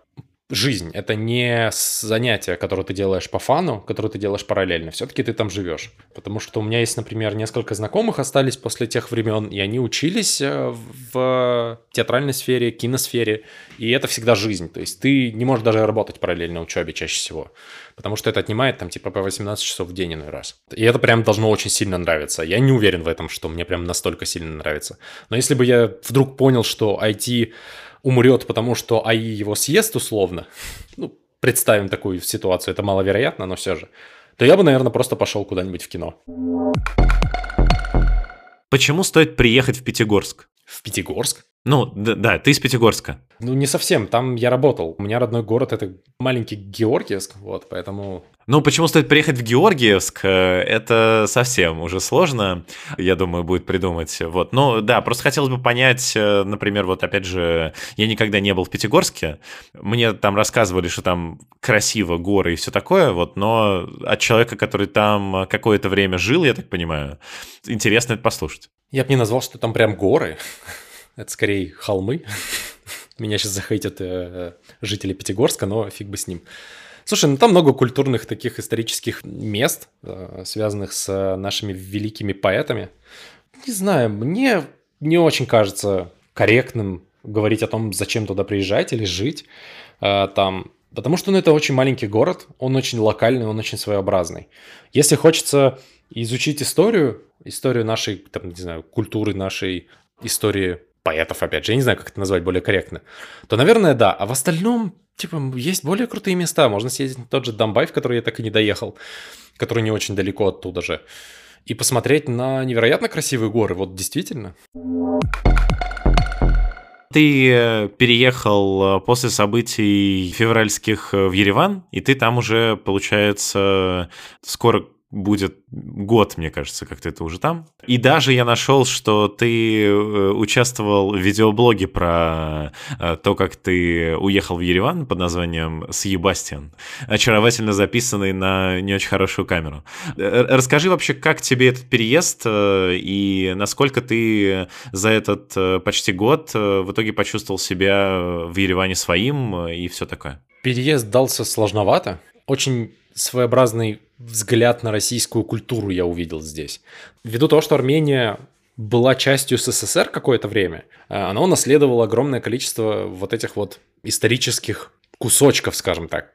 B: жизнь, это не занятие, которое ты делаешь по фану, которое ты делаешь параллельно. Все-таки ты там живешь. Потому что у меня есть, например, несколько знакомых остались после тех времен, и они учились э, в театральной сфере, киносфере, и это всегда жизнь. То есть ты не можешь даже работать параллельно учебе чаще всего, потому что это отнимает там типа по 18 часов в день иной раз. И это прям должно очень сильно нравиться. Я не уверен в этом, что мне прям настолько сильно нравится. Но если бы я вдруг понял, что IT умрет, потому что АИ его съест условно, ну, представим такую ситуацию, это маловероятно, но все же, то я бы, наверное, просто пошел куда-нибудь в кино.
A: Почему стоит приехать в Пятигорск?
B: В Пятигорск?
A: Ну, да, да, ты из Пятигорска.
B: Ну, не совсем, там я работал. У меня родной город — это маленький Георгиевск, вот, поэтому...
A: Ну, почему стоит приехать в Георгиевск, э, это совсем уже сложно, я думаю, будет придумать. Вот, ну, да, просто хотелось бы понять, э, например, вот опять же, я никогда не был в Пятигорске, мне там рассказывали, что там красиво, горы и все такое, вот, но от человека, который там какое-то время жил, я так понимаю, интересно это послушать.
B: Я бы не назвал, что там прям горы. Это скорее холмы. Меня сейчас захейтят э, жители Пятигорска, но фиг бы с ним. Слушай, ну там много культурных таких исторических мест, э, связанных с нашими великими поэтами. Не знаю, мне не очень кажется корректным говорить о том, зачем туда приезжать или жить э, там. Потому что ну, это очень маленький город, он очень локальный, он очень своеобразный. Если хочется изучить историю, историю нашей, там, не знаю, культуры, нашей истории поэтов, опять же, я не знаю, как это назвать более корректно, то, наверное, да. А в остальном, типа, есть более крутые места. Можно съездить на тот же Домбай, в который я так и не доехал, который не очень далеко оттуда же, и посмотреть на невероятно красивые горы. Вот действительно.
A: Ты э, переехал э, после событий февральских э, в Ереван, и ты там уже, получается, скоро будет год, мне кажется, как ты это уже там. И даже я нашел, что ты э, участвовал в видеоблоге про э, то, как ты уехал в Ереван под названием «Съебастиан», очаровательно записанный на не очень хорошую камеру. Э, расскажи вообще, как тебе этот переезд и насколько ты за этот почти год в итоге почувствовал себя в Ереване своим и все такое?
B: Переезд дался сложновато. Очень своеобразный взгляд на российскую культуру я увидел здесь. Ввиду того, что Армения была частью СССР какое-то время, э, она унаследовала огромное количество вот этих вот исторических кусочков, скажем так.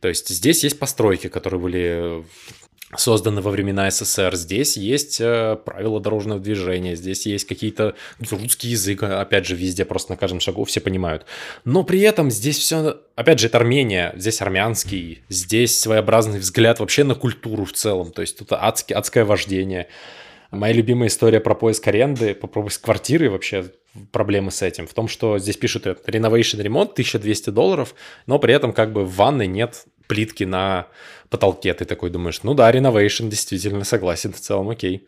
B: То есть здесь есть постройки, которые были созданы во времена СССР. Здесь есть э, правила дорожного движения, здесь есть какие-то русский язык, опять же, везде, просто на каждом шагу все понимают. Но при этом здесь все, опять же, это Армения, здесь армянский, здесь своеобразный взгляд вообще на культуру в целом, то есть тут адски, адское вождение. Моя любимая история про поиск аренды, по поиск квартиры вообще проблемы с этим. В том, что здесь пишут renovation ремонт 1200 долларов, но при этом как бы в ванной нет плитки на потолке. Ты такой думаешь, ну да, renovation, действительно, согласен, в целом окей.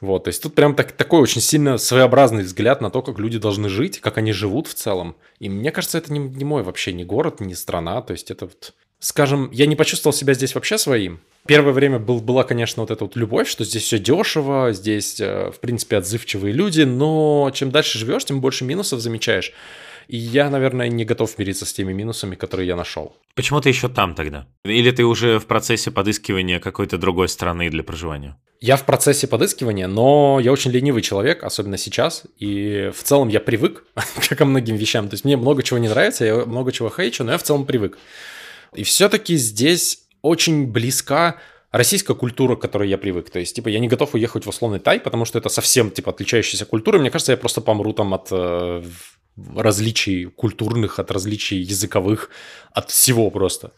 B: Вот, то есть тут прям так, такой очень сильно своеобразный взгляд на то, как люди должны жить, как они живут в целом. И мне кажется, это не, не мой вообще ни город, ни страна. То есть это вот, скажем, я не почувствовал себя здесь вообще своим. Первое время был, была, конечно, вот эта вот любовь, что здесь все дешево, здесь, э, в принципе, отзывчивые люди, но чем дальше живешь, тем больше минусов замечаешь. И я, наверное, не готов мириться с теми минусами, которые я нашел.
A: Почему ты еще там тогда? Или ты уже в процессе подыскивания какой-то другой страны для проживания?
B: Я в процессе подыскивания, но я очень ленивый человек, особенно сейчас. И в целом я привык к многим вещам. То есть мне много чего не нравится, я много чего хейчу, но я в целом привык. И все-таки здесь очень близка российская культура, к которой я привык. То есть, типа, я не готов уехать в условный Тай, потому что это совсем, типа, отличающаяся культура. Мне кажется, я просто помру там от э, различий культурных, от различий языковых, от всего просто.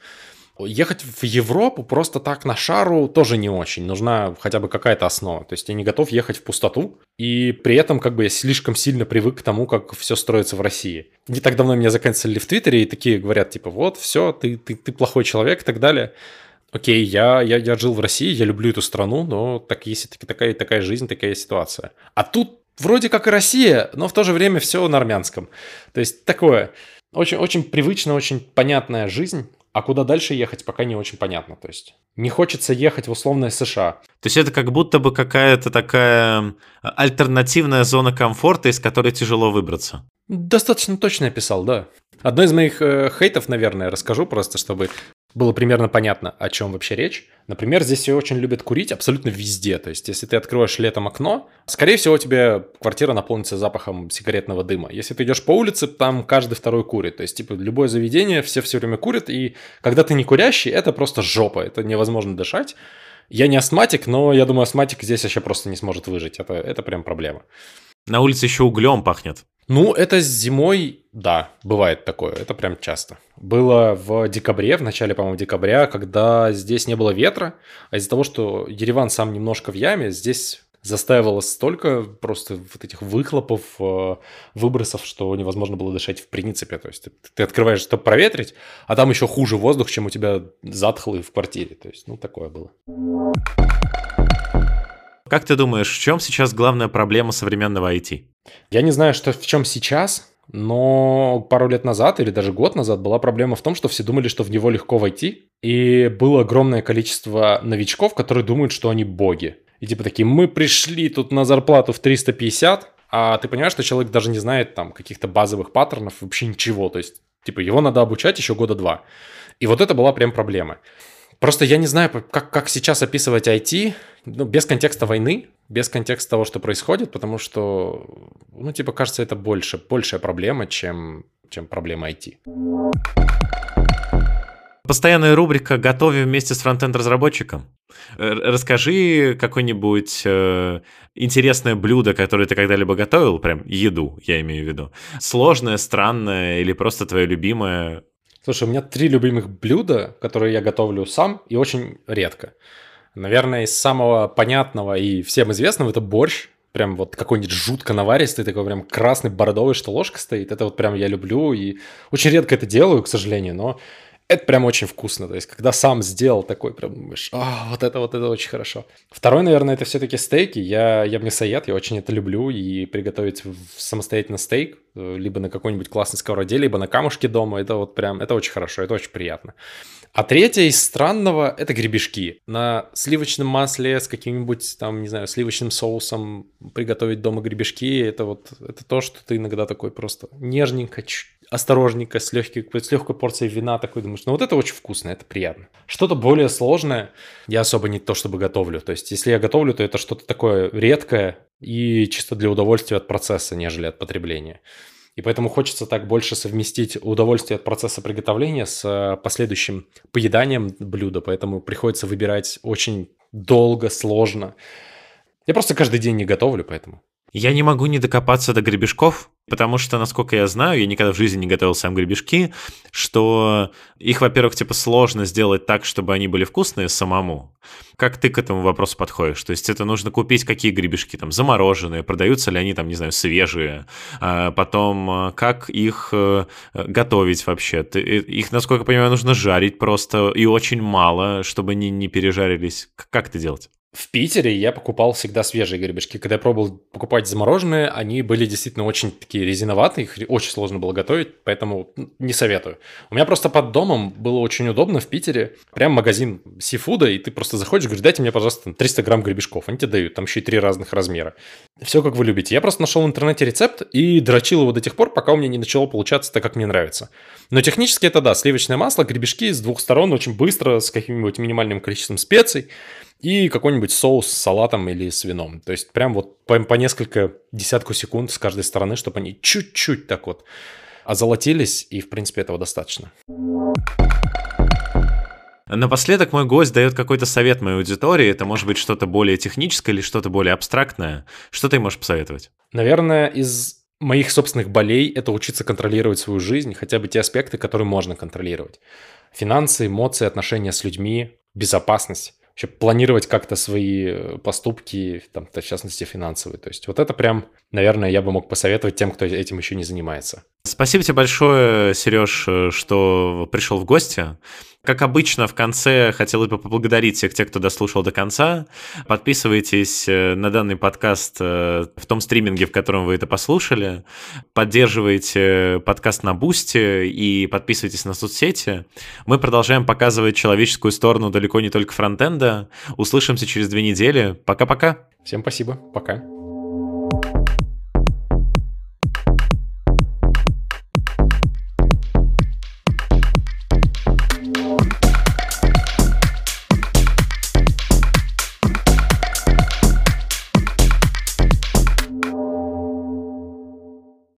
B: Ехать в Европу просто так на шару тоже не очень. Нужна хотя бы какая-то основа. То есть я не готов ехать в пустоту. И при этом как бы я слишком сильно привык к тому, как все строится в России. Не так давно меня заканцелили в Твиттере и такие говорят, типа, вот, все, ты, ты, ты плохой человек и так далее. Окей, я, я, я жил в России, я люблю эту страну, но так есть такая, такая жизнь, такая ситуация. А тут вроде как и Россия, но в то же время все на армянском. То есть такое очень, очень привычная, очень понятная жизнь, А куда дальше ехать, пока не очень понятно. То есть не хочется ехать в условное США.
A: То есть это как будто бы какая-то такая альтернативная зона комфорта, из которой тяжело выбраться.
B: Достаточно точно описал, да. Одно из моих э, хейтов, наверное, расскажу просто, чтобы было примерно понятно, о чем вообще речь. Например, здесь все очень любят курить абсолютно везде. То есть, если ты откроешь летом окно, скорее всего, у тебя квартира наполнится запахом сигаретного дыма. Если ты идешь по улице, там каждый второй курит. То есть, типа, любое заведение, все все время курят, и когда ты не курящий, это просто жопа, это невозможно дышать. Я не астматик, но я думаю, астматик здесь вообще просто не сможет выжить. Это, это прям проблема.
A: На улице еще углем пахнет.
B: Ну, это зимой, да, бывает такое, это прям часто. Было в декабре, в начале, по-моему, декабря, когда здесь не было ветра, а из-за того, что Ереван сам немножко в яме, здесь застаивалось столько просто вот этих выхлопов, э, выбросов, что невозможно было дышать в принципе. То есть ты, ты открываешь, чтобы проветрить, а там еще хуже воздух, чем у тебя затхлый в квартире. То есть, ну, такое было.
A: Как ты думаешь, в чем сейчас главная проблема современного IT?
B: Я не знаю, что в чем сейчас, но пару лет назад или даже год назад была проблема в том, что все думали, что в него легко войти, и было огромное количество новичков, которые думают, что они боги. И типа такие, мы пришли тут на зарплату в 350, а ты понимаешь, что человек даже не знает там каких-то базовых паттернов, вообще ничего. То есть, типа, его надо обучать еще года два. И вот это была прям проблема. Просто я не знаю, как, как сейчас описывать IT, ну, без контекста войны, без контекста того, что происходит, потому что, ну, типа, кажется, это больше, большая проблема, чем, чем проблема IT.
A: Постоянная рубрика «Готовим вместе с фронтенд-разработчиком». Расскажи какое-нибудь э, интересное блюдо, которое ты когда-либо готовил, прям еду, я имею в виду. Сложное, странное или просто твое любимое,
B: Слушай, у меня три любимых блюда, которые я готовлю сам и очень редко. Наверное, из самого понятного и всем известного это борщ. Прям вот какой-нибудь жутко наваристый, такой прям красный бородовый, что ложка стоит. Это вот прям я люблю и очень редко это делаю, к сожалению, но это прям очень вкусно. То есть, когда сам сделал такой, прям думаешь, а, вот это вот это очень хорошо. Второй, наверное, это все-таки стейки. Я, я мясоед, я очень это люблю. И приготовить самостоятельно стейк, э, либо на какой-нибудь классной сковороде, либо на камушке дома, это вот прям, это очень хорошо, это очень приятно. А третье из странного – это гребешки. На сливочном масле с каким-нибудь, там, не знаю, сливочным соусом приготовить дома гребешки – это вот это то, что ты иногда такой просто нежненько, осторожненько, с, легкой, с легкой порцией вина такой, думаешь, ну вот это очень вкусно, это приятно. Что-то более сложное я особо не то чтобы готовлю. То есть если я готовлю, то это что-то такое редкое и чисто для удовольствия от процесса, нежели от потребления. И поэтому хочется так больше совместить удовольствие от процесса приготовления с э, последующим поеданием блюда, поэтому приходится выбирать очень долго, сложно. Я просто каждый день не готовлю, поэтому.
A: Я не могу не докопаться до гребешков, потому что, насколько я знаю, я никогда в жизни не готовил сам гребешки, что их, во-первых, типа сложно сделать так, чтобы они были вкусные самому. Как ты к этому вопросу подходишь? То есть это нужно купить какие гребешки, там, замороженные, продаются ли они там, не знаю, свежие, а потом а, как их э, готовить вообще? Ты, э, их, насколько я понимаю, нужно жарить просто и очень мало, чтобы они не пережарились. Как это делать?
B: В Питере я покупал всегда свежие гребешки. Когда я пробовал покупать замороженные, они были действительно очень такие резиноватые, их очень сложно было готовить, поэтому не советую. У меня просто под домом было очень удобно в Питере. Прям магазин сифуда, и ты просто заходишь, говоришь, дайте мне, пожалуйста, 300 грамм гребешков. Они тебе дают, там еще и три разных размера. Все как вы любите. Я просто нашел в интернете рецепт и дрочил его до тех пор, пока у меня не начало получаться так, как мне нравится. Но технически это да, сливочное масло, гребешки с двух сторон очень быстро, с каким-нибудь минимальным количеством специй и какой-нибудь соус с салатом или с вином. То есть прям вот по, по несколько десятку секунд с каждой стороны, чтобы они чуть-чуть так вот озолотились, и в принципе этого достаточно.
A: Напоследок мой гость дает какой-то совет моей аудитории. Это может быть что-то более техническое или что-то более абстрактное. Что ты можешь посоветовать?
B: Наверное, из моих собственных болей это учиться контролировать свою жизнь, хотя бы те аспекты, которые можно контролировать. Финансы, эмоции, отношения с людьми, безопасность вообще планировать как-то свои э, поступки, там, в частности, финансовые. То есть вот это прям, наверное, я бы мог посоветовать тем, кто этим еще не занимается.
A: Спасибо тебе большое, Сереж, что пришел в гости. Как обычно, в конце хотелось бы поблагодарить всех тех, кто дослушал до конца. Подписывайтесь э, на данный подкаст э, в том стриминге, в котором вы это послушали. Поддерживайте подкаст на Бусте и подписывайтесь на соцсети. Мы продолжаем показывать человеческую сторону далеко не только фронтенда. Услышимся через две недели. Пока-пока.
B: Всем спасибо. Пока.